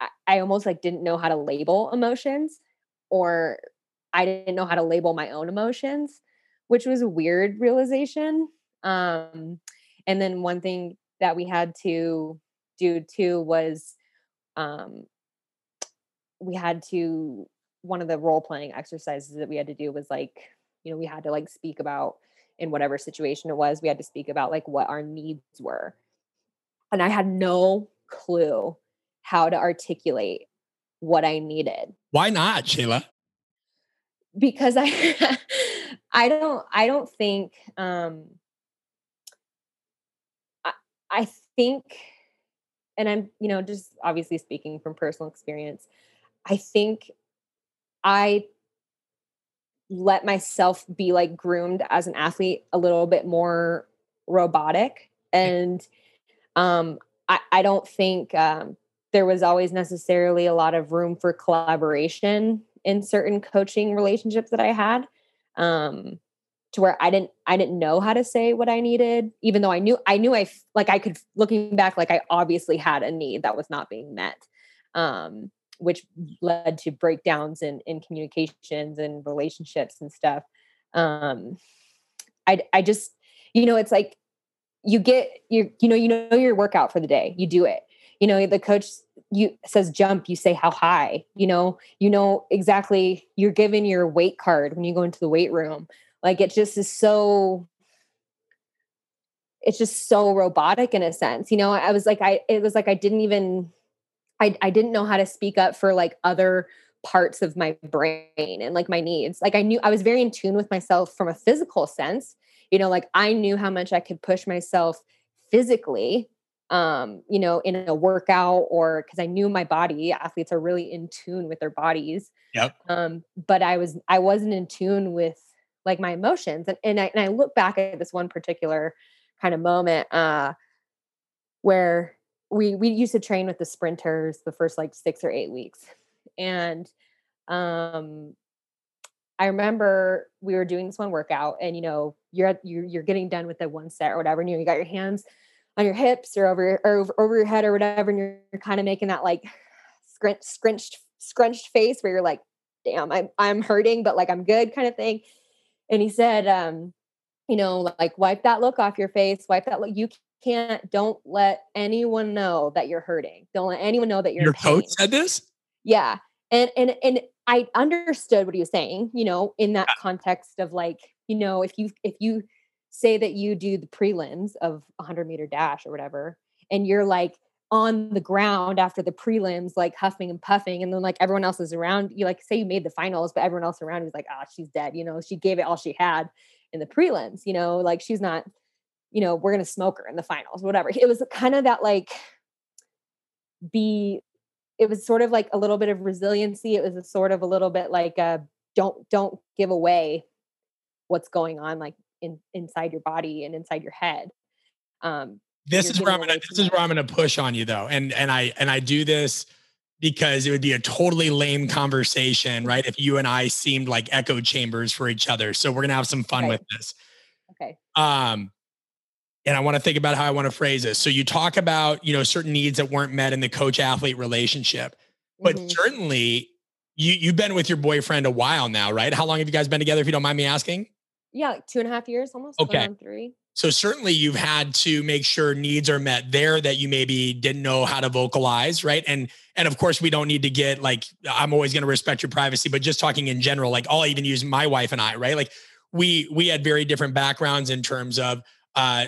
I, I almost like didn't know how to label emotions, or I didn't know how to label my own emotions, which was a weird realization. Um, and then one thing that we had to do too was um, we had to one of the role playing exercises that we had to do was like you know we had to like speak about in whatever situation it was we had to speak about like what our needs were. And i had no clue how to articulate what i needed. Why not shaylah? Because i i don't i don't think um I, I think and i'm you know just obviously speaking from personal experience i think i let myself be like groomed as an athlete a little bit more robotic and um i, I don't think um, there was always necessarily a lot of room for collaboration in certain coaching relationships that i had um to where i didn't i didn't know how to say what i needed even though i knew i knew i like i could looking back like i obviously had a need that was not being met um which led to breakdowns in in communications and relationships and stuff um i i just you know it's like you get your you know you know your workout for the day you do it. You know the coach you says jump you say how high you know you know exactly you're given your weight card when you go into the weight room. Like it just is so it's just so robotic in a sense you know i was like i it was like i didn't even I, I didn't know how to speak up for like other parts of my brain and like my needs. Like I knew I was very in tune with myself from a physical sense. You know, like I knew how much I could push myself physically um, you know, in a workout or because I knew my body. Athletes are really in tune with their bodies. Yep. Um, but I was I wasn't in tune with like my emotions. And and I and I look back at this one particular kind of moment uh where we we used to train with the sprinters the first like six or eight weeks. And um i remember we were doing this one workout and you know you're at, you're, you're getting done with the one set or whatever and you, know, you got your hands on your hips or over or over, over your head or whatever and you're, you're kind of making that like scrunched scrunched scrunched face where you're like damn i'm i'm hurting but like i'm good kind of thing. And he said um you know like wipe that look off your face wipe that look you can't don't let anyone know that you're hurting. Don't let anyone know that you're your coach said this? Yeah and and and i understood what he was saying you know in that context of like you know if you if you say that you do the prelims of 100 meter dash or whatever and you're like on the ground after the prelims like huffing and puffing and then like everyone else is around you like say you made the finals but everyone else around is like ah oh, she's dead you know she gave it all she had in the prelims you know like she's not you know, we're going to smoke her in the finals, whatever. It was kind of that like be it was sort of like a little bit of resiliency. It was a sort of a little bit like a don't don't give away what's going on like in inside your body and inside your head. Um this is where I'm gonna this is where I'm gonna push on you though. And and I and I do this because it would be a totally lame conversation, right? If you and I seemed like echo chambers for each other. So we're gonna have some fun okay. with this. Okay. Um and I want to think about how I want to phrase this. So you talk about, you know, certain needs that weren't met in the coach athlete relationship, but mm-hmm. certainly you you've been with your boyfriend a while now, right? How long have you guys been together, if you don't mind me asking? Yeah, like two and a half years almost. Okay. Three. So certainly you've had to make sure needs are met there that you maybe didn't know how to vocalize, right? And and of course we don't need to get like I'm always going to respect your privacy, but just talking in general, like I'll even use my wife and I, right? Like we we had very different backgrounds in terms of uh,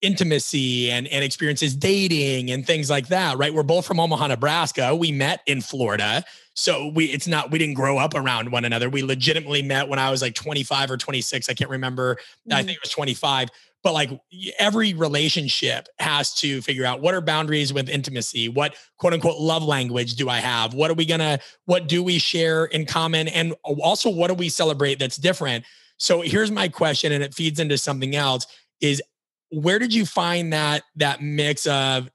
intimacy and, and experiences dating and things like that, right? We're both from Omaha, Nebraska. We met in Florida. So we it's not we didn't grow up around one another. We legitimately met when I was like 25 or 26. I can't remember. Mm-hmm. I think it was 25. But like every relationship has to figure out what are boundaries with intimacy? What quote unquote love language do I have? What are we gonna, what do we share in common? And also what do we celebrate that's different? So here's my question, and it feeds into something else is where did you find that that mix of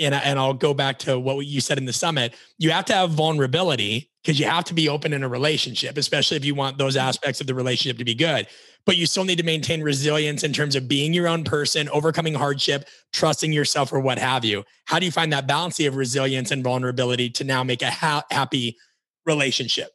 and, and I'll go back to what you said in the summit. You have to have vulnerability because you have to be open in a relationship, especially if you want those mm-hmm. aspects of the relationship to be good. But you still need to maintain resilience in terms of being your own person, overcoming hardship, trusting yourself, or what have you. How do you find that balance of resilience and vulnerability to now make a ha- happy relationship?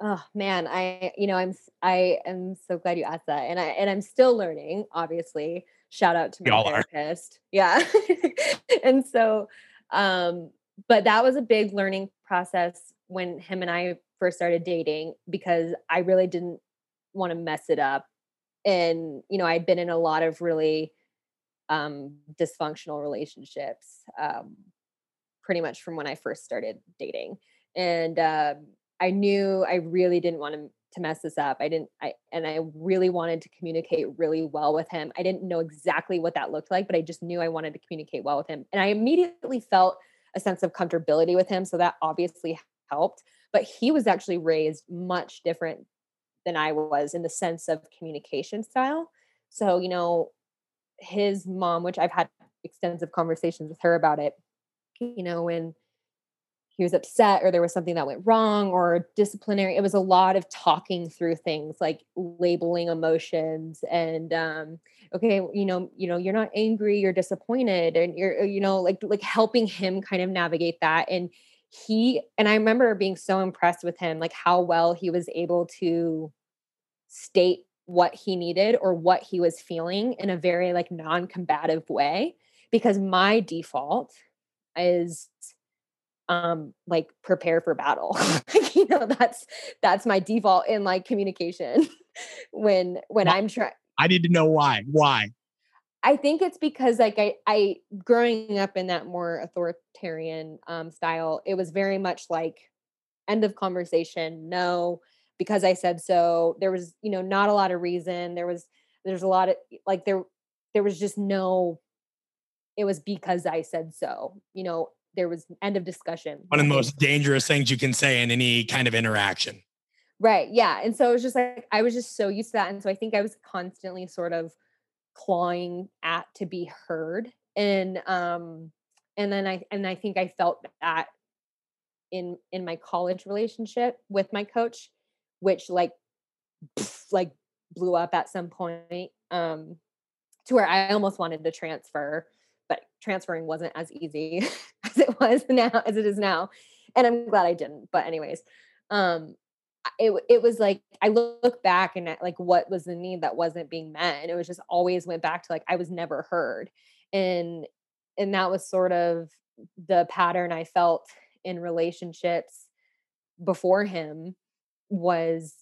Oh man, I you know I'm I am so glad you asked that, and I and I'm still learning. Obviously, shout out to my therapist. Are. Yeah, and so, um, but that was a big learning process when him and I first started dating because I really didn't want to mess it up, and you know I'd been in a lot of really um, dysfunctional relationships, um, pretty much from when I first started dating, and. Uh, I knew I really didn't want to to mess this up. I didn't I and I really wanted to communicate really well with him. I didn't know exactly what that looked like, but I just knew I wanted to communicate well with him. And I immediately felt a sense of comfortability with him, so that obviously helped. But he was actually raised much different than I was in the sense of communication style. So, you know, his mom, which I've had extensive conversations with her about it, you know, when he was upset or there was something that went wrong or disciplinary it was a lot of talking through things like labeling emotions and um okay you know you know you're not angry you're disappointed and you're uh, you know like like helping him kind of navigate that and he and i remember being so impressed with him like how well he was able to state what he needed or what he was feeling in a very like non-combative way because my default is um like prepare for battle. You know that's that's my default in like communication when when why? i'm trying i need to know why why? I think it's because like i i growing up in that more authoritarian um style it was very much like end of conversation no because i said so. There was you know not a lot of reason. There was there's a lot of like there there was just no it was because i said so you know there was end of discussion. One of the most dangerous things you can say in any kind of interaction. Right. Yeah. And so it was just like I was just so used to that. And so I think I was constantly sort of clawing at to be heard. And um and then I and I think I felt that in in my college relationship with my coach, which like like blew up at some point um to where I almost wanted to transfer transferring wasn't as easy as it was now as it is now and i'm glad i didn't but anyways um it, it was like i look back and like what was the need that wasn't being met and it was just always went back to like i was never heard and and that was sort of the pattern i felt in relationships before him was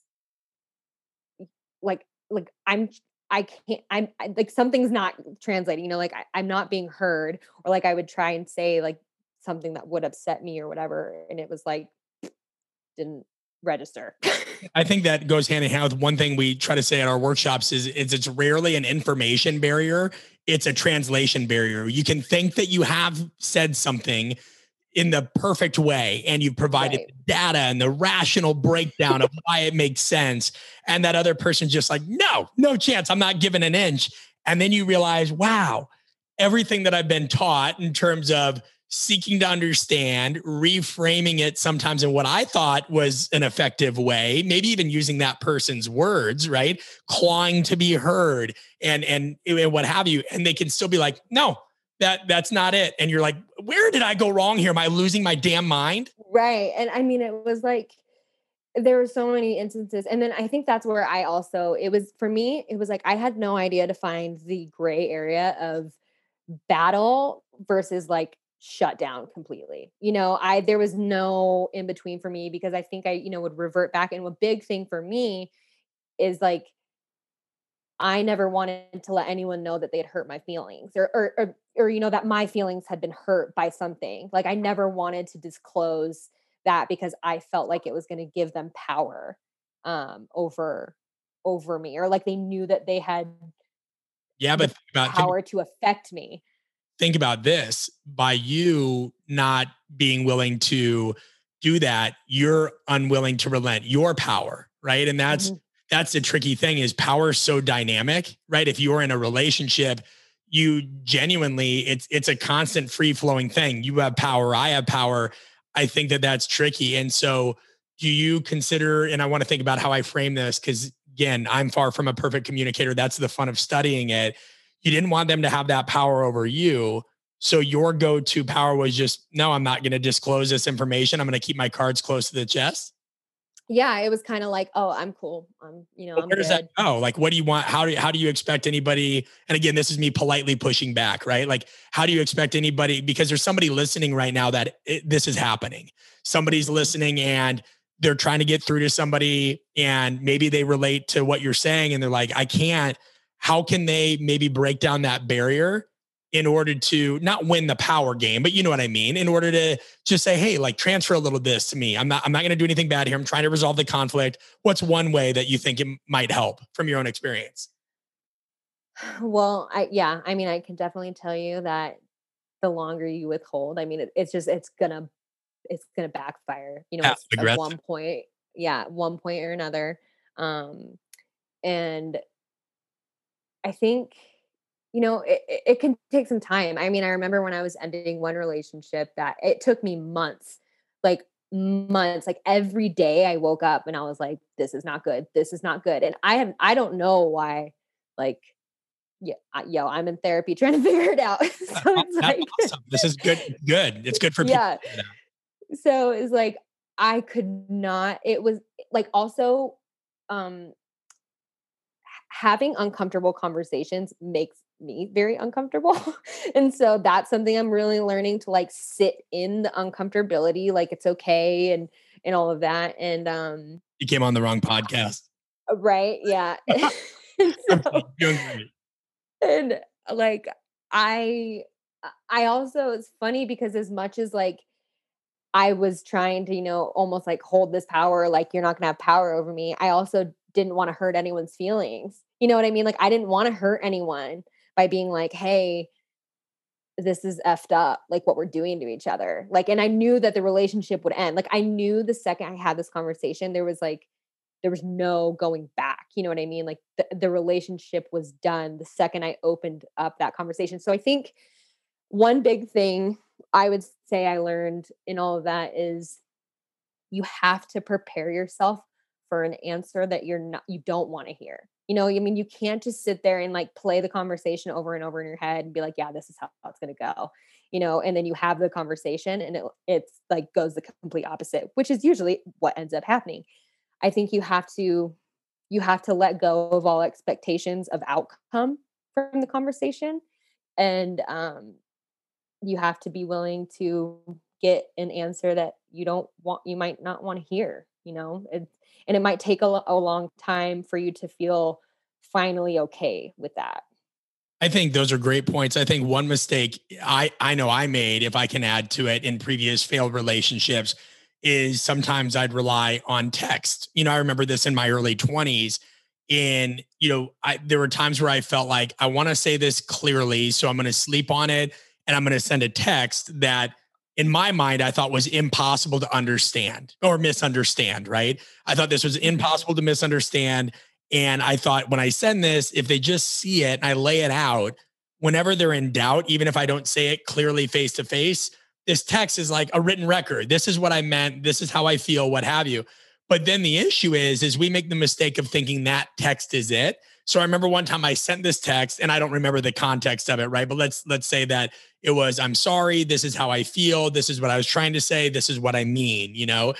like like i'm I can't, I'm I, like, something's not translating, you know, like I, I'm not being heard, or like I would try and say like something that would upset me or whatever. And it was like, didn't register. I think that goes hand in hand with one thing we try to say at our workshops is, is it's rarely an information barrier. It's a translation barrier. You can think that you have said something in the perfect way and you've provided right. the data and the rational breakdown of why it makes sense and that other person's just like no no chance i'm not giving an inch and then you realize wow everything that i've been taught in terms of seeking to understand reframing it sometimes in what i thought was an effective way maybe even using that person's words right clawing to be heard and and, and what have you and they can still be like no that that's not it. And you're like where did i go wrong here? Am i losing my damn mind? Right. And i mean it was like there were so many instances. And then i think that's where i also it was for me it was like i had no idea to find the gray area of battle versus like shut down completely. You know i there was no in between for me because i think i you know would revert back. And a big thing for me is like I never wanted to let anyone know that they had hurt my feelings or, or, or, or, you know, that my feelings had been hurt by something. Like I never wanted to disclose that because I felt like it was going to give them power um, over, over me or like they knew that they had yeah, but about, power think, to affect me. Think about this by you not being willing to do that, you're unwilling to relent your power. Right. And that's, mm-hmm that's the tricky thing is power so dynamic, right? If you're in a relationship, you genuinely it's it's a constant free flowing thing. You have power, I have power. I think that that's tricky. And so do you consider and I want to think about how I frame this cuz again, I'm far from a perfect communicator. That's the fun of studying it. You didn't want them to have that power over you. So your go-to power was just no, I'm not going to disclose this information. I'm going to keep my cards close to the chest. Yeah, it was kind of like, oh, I'm cool. I'm, you know, I'm where does that go? Oh, like, what do you want? How do you, how do you expect anybody? And again, this is me politely pushing back, right? Like, how do you expect anybody? Because there's somebody listening right now that it, this is happening. Somebody's mm-hmm. listening and they're trying to get through to somebody, and maybe they relate to what you're saying, and they're like, I can't. How can they maybe break down that barrier in order to not win the power game, but you know what I mean, in order to just say, hey, like transfer a little of this to me. I'm not I'm not going to do anything bad here. I'm trying to resolve the conflict. What's one way that you think it might help from your own experience? Well, I yeah, I mean, I can definitely tell you that the longer you withhold, I mean, it, it's just it's gonna it's gonna backfire. You know, at one point, yeah, one point or another. Um, and I think you know, it, it can take some time. I mean, I remember when I was ending one relationship that it took me months, like months, like every day I woke up and I was like, this is not good. This is not good. And I have, I don't know why, like, yeah, yo, I'm in therapy trying to figure it out. so it's like, awesome. This is good. Good. It's good for people. Yeah. So it's like, I could not, it was like also, um, having uncomfortable conversations makes me very uncomfortable. and so that's something I'm really learning to like sit in the uncomfortability, like it's okay and and all of that. And um you came on the wrong podcast. Uh, right. Yeah. and, so, and like I I also it's funny because as much as like I was trying to, you know, almost like hold this power, like you're not gonna have power over me. I also didn't want to hurt anyone's feelings. You know what I mean? Like I didn't want to hurt anyone by being like, hey, this is effed up, like what we're doing to each other. Like, and I knew that the relationship would end. Like, I knew the second I had this conversation, there was like, there was no going back. You know what I mean? Like, the, the relationship was done the second I opened up that conversation. So I think one big thing I would say I learned in all of that is you have to prepare yourself for an answer that you're not, you don't want to hear you know i mean you can't just sit there and like play the conversation over and over in your head and be like yeah this is how it's going to go you know and then you have the conversation and it it's like goes the complete opposite which is usually what ends up happening. I think you have to you have to let go of all expectations of outcome from the conversation and um you have to be willing to get an answer that you don't want you might not want to hear you know? It's and it might take a, a long time for you to feel finally okay with that I think those are great points. I think one mistake I I know I made, if I can add to it, in previous failed relationships, is sometimes I'd rely on text. You know, I remember this in my early twenties. In you know, I there were times where I felt like I want to say this clearly, so I'm going to sleep on it, and I'm going to send a text that in my mind, I thought was impossible to understand or misunderstand, right? I thought this was mm-hmm. impossible to misunderstand. And I thought when I send this, if they just see it and I lay it out, whenever they're in doubt, even if I don't say it clearly face to face, this text is like a written record. This is what I meant. This is how I feel, what have you. But then the issue is, is we make the mistake of thinking that text is it. So I remember one time I sent this text and I don't remember the context of it, right? But let's let's say that it was I'm sorry, this is how I feel, this is what I was trying to say, this is what I mean, you know?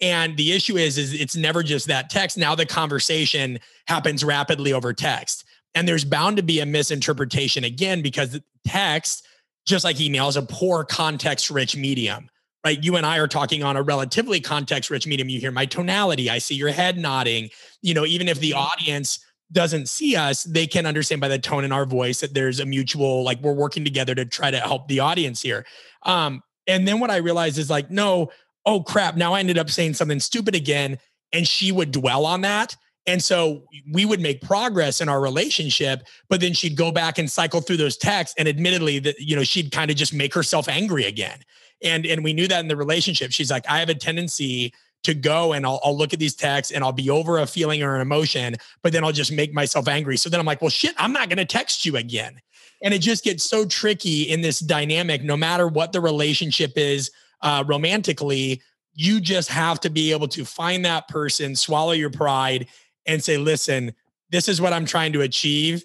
And the issue is is it's never just that text. Now the conversation happens rapidly over text. And there's bound to be a misinterpretation again because text just like email is a poor context rich medium right? You and I are talking on a relatively context rich medium. You hear my tonality, I see your head nodding. You know, even if the mm-hmm. audience doesn't see us, they can understand by the tone in our voice that there's a mutual, like we're working together to try to help the audience here. Um, and then what I realized is like, no, oh crap, now I ended up saying something stupid again. And she would dwell on that. And so we would make progress in our relationship, but then she'd go back and cycle through those texts. And admittedly, that you know, she'd kind of just make herself angry again. And and we knew that in the relationship. She's like, I have a tendency to go and I'll, I'll look at these texts and I'll be over a feeling or an emotion, but then I'll just make myself angry. So then I'm like, well, shit, I'm not going to text you again. And it just gets so tricky in this dynamic, no matter what the relationship is uh, romantically, you just have to be able to find that person, swallow your pride, and say, listen, this is what I'm trying to achieve.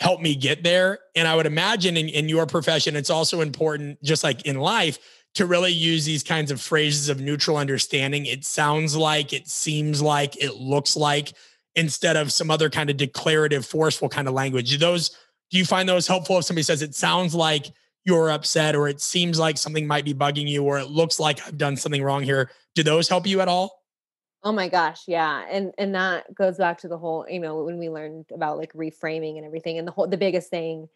Help me get there. And I would imagine in, in your profession, it's also important, just like in life, to really use these kinds of phrases of neutral understanding. It sounds like, it seems like, it looks like, instead of some other kind of declarative, forceful kind of language. Do those do you find those helpful if somebody says it sounds like you're upset or it seems like something might be bugging you or it looks like I've done something wrong here? Do those help you at all? Oh my gosh, yeah. And and that goes back to the whole, you know, when we learned about like reframing and everything and the whole the biggest thing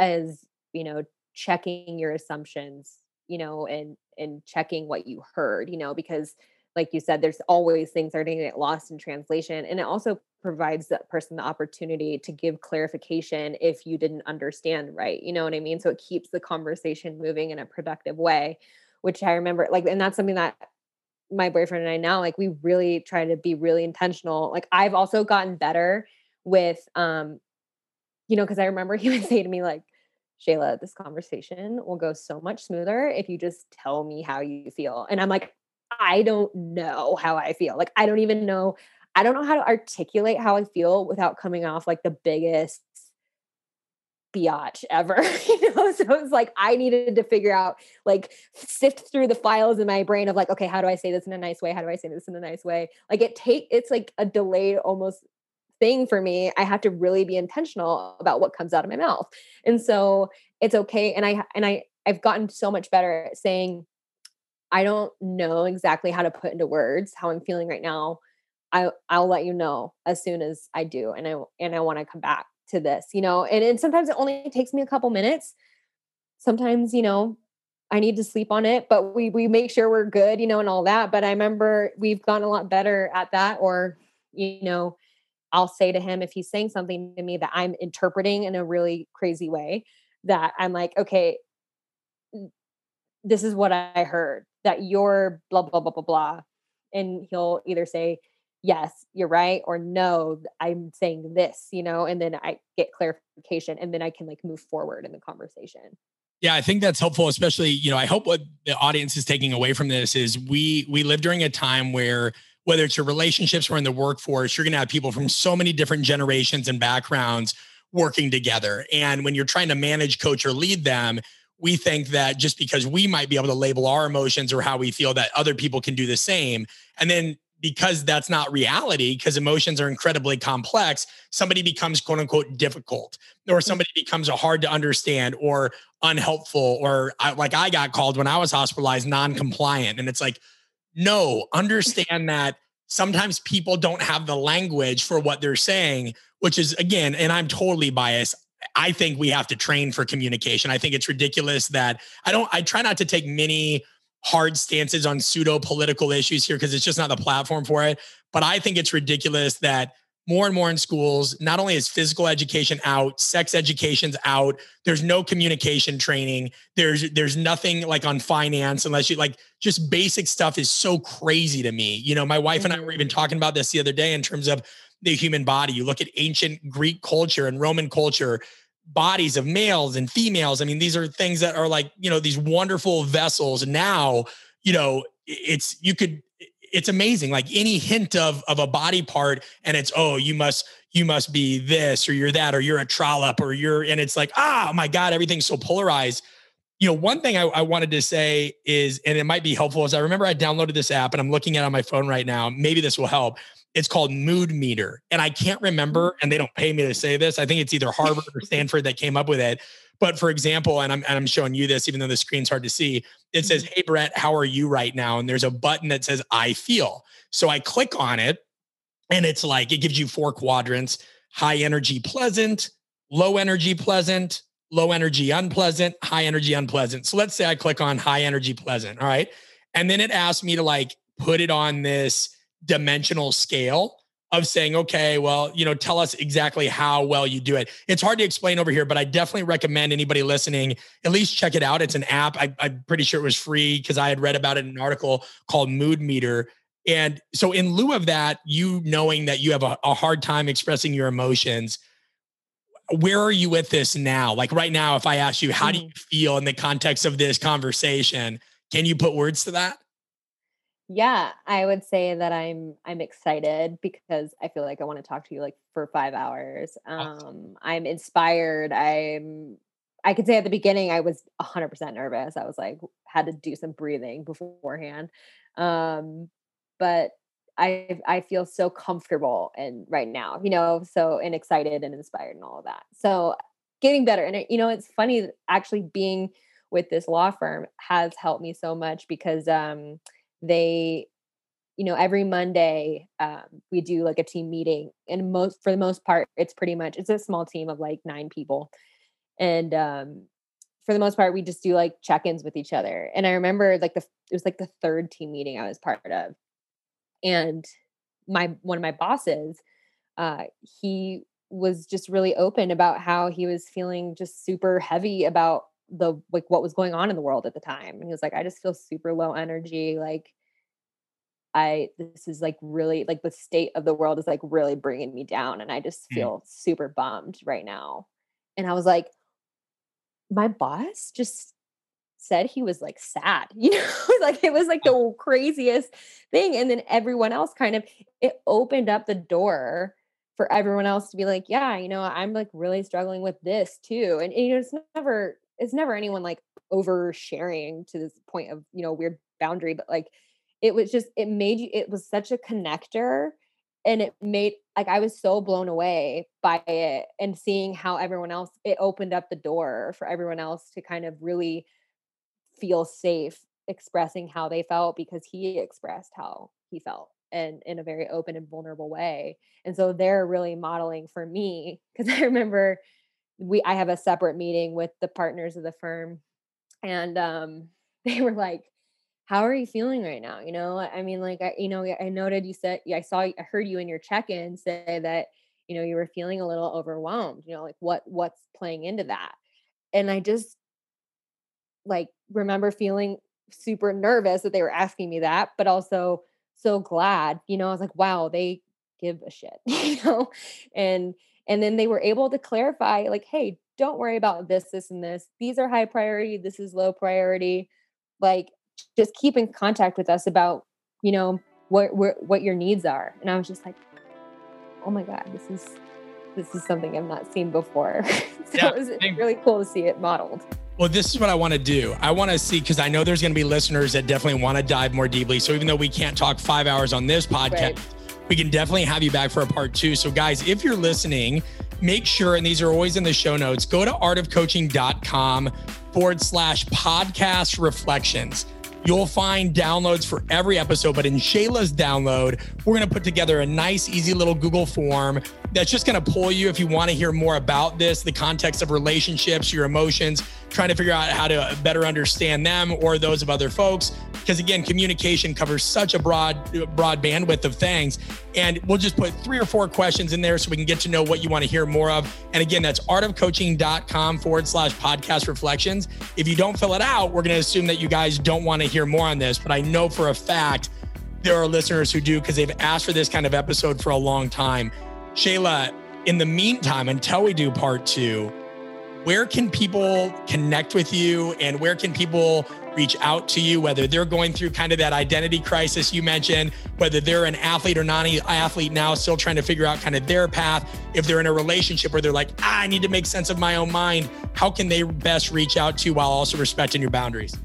is, you know, checking your assumptions, you know, and and checking what you heard, you know, because like you said, there's always things that are going to get lost in translation. And it also provides that person the opportunity to give clarification if you didn't understand right. You know what I mean? So it keeps the conversation moving in a productive way, which I remember like, and that's something that my boyfriend and I now, like, we really try to be really intentional. Like, I've also gotten better with, um, you know, because I remember he would say to me, like, Shaylah, this conversation will go so much smoother if you just tell me how you feel. And I'm like, I don't know how I feel. Like, I don't even know. I don't know how to articulate how I feel without coming off like the biggest biatch ever. you know, so it's like I needed to figure out, like, sift through the files in my brain of like, okay, how do I say this in a nice way? How do I say this in a nice way? Like, it take it's like a delayed almost thing for me. I have to really be intentional about what comes out of my mouth, and so it's okay. And I and I I've gotten so much better at saying I don't know exactly how to put into words how I'm feeling right now. I I'll let you know as soon as I do and I and I want to come back to this, you know. And and sometimes it only takes me a couple minutes. Sometimes, you know, I need to sleep on it, but we we make sure we're good, you know, and all that. But I remember we've gotten a lot better at that or you know, I'll say to him if he's saying something to me that I'm interpreting in a really crazy way that I'm like, okay, this is what I heard that you're blah, blah, blah, blah, blah. And he'll either say, yes, you're right, or no, I'm saying this, you know, and then I get clarification and then I can like move forward in the conversation. Yeah, I think that's helpful, especially, you know, I hope what the audience is taking away from this is we we live during a time where whether it's your relationships or in the workforce, you're gonna have people from so many different generations and backgrounds working together. And when you're trying to manage, coach, or lead them, we think that just because we might be able to label our emotions or how we feel that other people can do the same and then because that's not reality because emotions are incredibly complex somebody becomes quote unquote difficult or mm. somebody becomes a hard to understand or unhelpful or like i got called when i was hospitalized non-compliant and it's like no understand that sometimes people don't have the language for what they're saying which is again and i'm totally biased I think we have to train for communication. I think it's ridiculous that I don't, I try not to take many hard stances on pseudo political issues here because it's just not the platform for it. But I think it's ridiculous that more and more in schools, not only is physical education out, sex education's out, there's no communication training. There's there's nothing like on finance unless you like just basic stuff is so crazy to me. You know, my wife and I were even mm. talking about this the other day in terms of the human body. You look at ancient Greek culture and Roman culture, bodies of males and females. I mean, these are things that are like, you know, these wonderful vessels. Now, you know, it's, you could, it's amazing. Like any hint of, of a body part and it's, oh, you must, you must be this or you're that or you're a trollop or you're, and it's like, ah, oh my God, everything's so polarized. You know, one thing I, I wanted to say is, and it might be helpful, is I remember I downloaded this app and I'm looking at it on my phone right now. Maybe this will help. It's called Mood Meter. And I can't remember, mm. and they don't pay me to say this. I think it's either Harvard or Stanford that came up with it. But for example, and I'm, and I'm showing you this, even though the screen's hard to see, it says, mm-hmm. Hey, Brett, how are you right now? And there's a button that says, I feel. So I click on it, and it's like, it gives you four quadrants high energy, pleasant, low energy, pleasant, low energy, unpleasant, high energy, unpleasant. So let's say I click on high energy, pleasant. All right. And then it asks me to like put it on this dimensional scale of saying, okay, well, you know, tell us exactly how well you do it. It's hard to explain over here, but I definitely recommend anybody listening at least check it out. It's an app. I, am pretty sure it was free because I had read about it in an article called Mood Meter. And so, in lieu of that, you knowing that you have a, a hard time expressing your emotions, where are you with this now? Like right now, if I ask you, how do you mm-hmm. feel in the context of this conversation? Can you put words to that? Yeah, I would say that I'm I'm excited because I feel like I want to talk to you like for 5 hours. Um I'm inspired. I'm I could say at the beginning I was 100% nervous. I was like had to do some breathing beforehand. Um, but I I feel so comfortable and right now, you know, so and excited and inspired and all of that. So getting better. And it, you know, it's funny actually being with this law firm has helped me so much because um they you know every monday um, we do like a team meeting and most for the most part it's pretty much it's a small team of like nine people and um for the most part we just do like check-ins with each other and i remember like the it was like the third team meeting i was part of and my one of my bosses uh he was just really open about how he was feeling just super heavy about the like what was going on in the world at the time and he was like i just feel super low energy like i this is like really like the state of the world is like really bringing me down and i just mm. feel mm. super bummed right now and i was like my boss just said he was like sad you know like it was like the craziest thing and then everyone else kind of it opened up the door for everyone else to be like yeah you know i'm like really struggling with this too and, and you know it's never it's never anyone like oversharing to this point of you know weird boundary but like it was just it made you it was such a connector and it made like i was so blown away by it and seeing how everyone else it opened up the door for everyone else to kind of really feel safe expressing how they felt because he expressed how he felt and in a very open and vulnerable way and so they're really modeling for me because i remember we i have a separate meeting with the partners of the firm and um they were like how are you feeling right now? You know i mean like i you know i noted you said i saw i heard you in your check-in say that you know you were feeling a little overwhelmed you know like what what's playing into that? And i just like remember feeling super nervous that they were asking me that but also so glad you know i was like wow they give a shit you know? And and then they were able to clarify like hey don't worry about this this and this. These are high priority this is low priority. Like just keep in contact with us about you know what what, what your needs are and i was just like oh my god this is this is something i've not seen before. So yeah, it was really cool to see it modeled. Well, this is what I want to do. I want to see because I know there's going to be listeners that definitely want to dive more deeply. So even though we can't talk five hours on this podcast, right we can definitely have you back for a part two. So, guys, if you're listening, make sure, and these are always in the show notes, go to artofcoaching.com forward slash podcast reflections. You'll find downloads for every episode, but in Shaylah's download, we're going to put together a nice, easy little Google form that's just going to pull you if you want to hear more about this, the context of relationships, your emotions, trying to figure out how to better understand them or those of other folks. Because again communication covers such a broad broad bandwidth of things. And we'll just put three or four questions in there so we can get to know what you want to hear more of. And again that's artofcoaching.com forward slash podcast reflections. If you don't fill it out we're going to assume that you guys don't want to hear more on this but i know for a fact there are listeners who do because they've asked for this kind of episode for a long time shaylah in the meantime until we do part two where can people connect with you and where can people reach out to you, whether they're going through kind of that identity crisis you mentioned, whether they're an athlete or non athlete now, still trying to figure out kind of their path. If they're in a relationship where they're like, ah, I need to make sense of my own mind, how can they best reach out to you while also respecting your boundaries?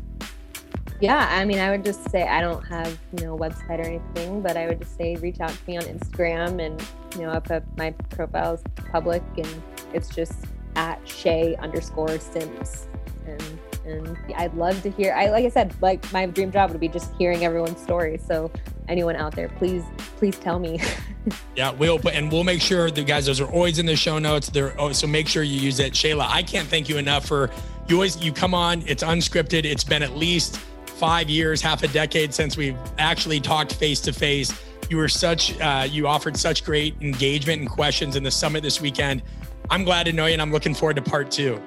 Yeah, I mean, I would just say I don't have you know a website or anything, but I would just say reach out to me on Instagram, and you know, I put my profile is public, and it's just at Shay underscore Sims, and and I'd love to hear. I like I said, like my dream job would be just hearing everyone's story. So anyone out there, please, please tell me. yeah, we'll put, and we'll make sure the guys. Those are always in the show notes. There, oh, so make sure you use it. Shaylah, I can't thank you enough for you always you come on. It's unscripted. It's been at least five years, half a decade since we've actually talked face to face. You were such, uh, you offered such great engagement and questions in the summit this weekend. I'm glad to know you, and I'm looking forward to part two.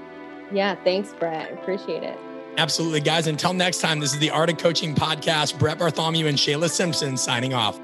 Yeah, thanks, Brett. Appreciate it. Absolutely, guys. Until next time, this is the Art of Coaching podcast. Brett Bartholomew and Shaylah Simpson signing off.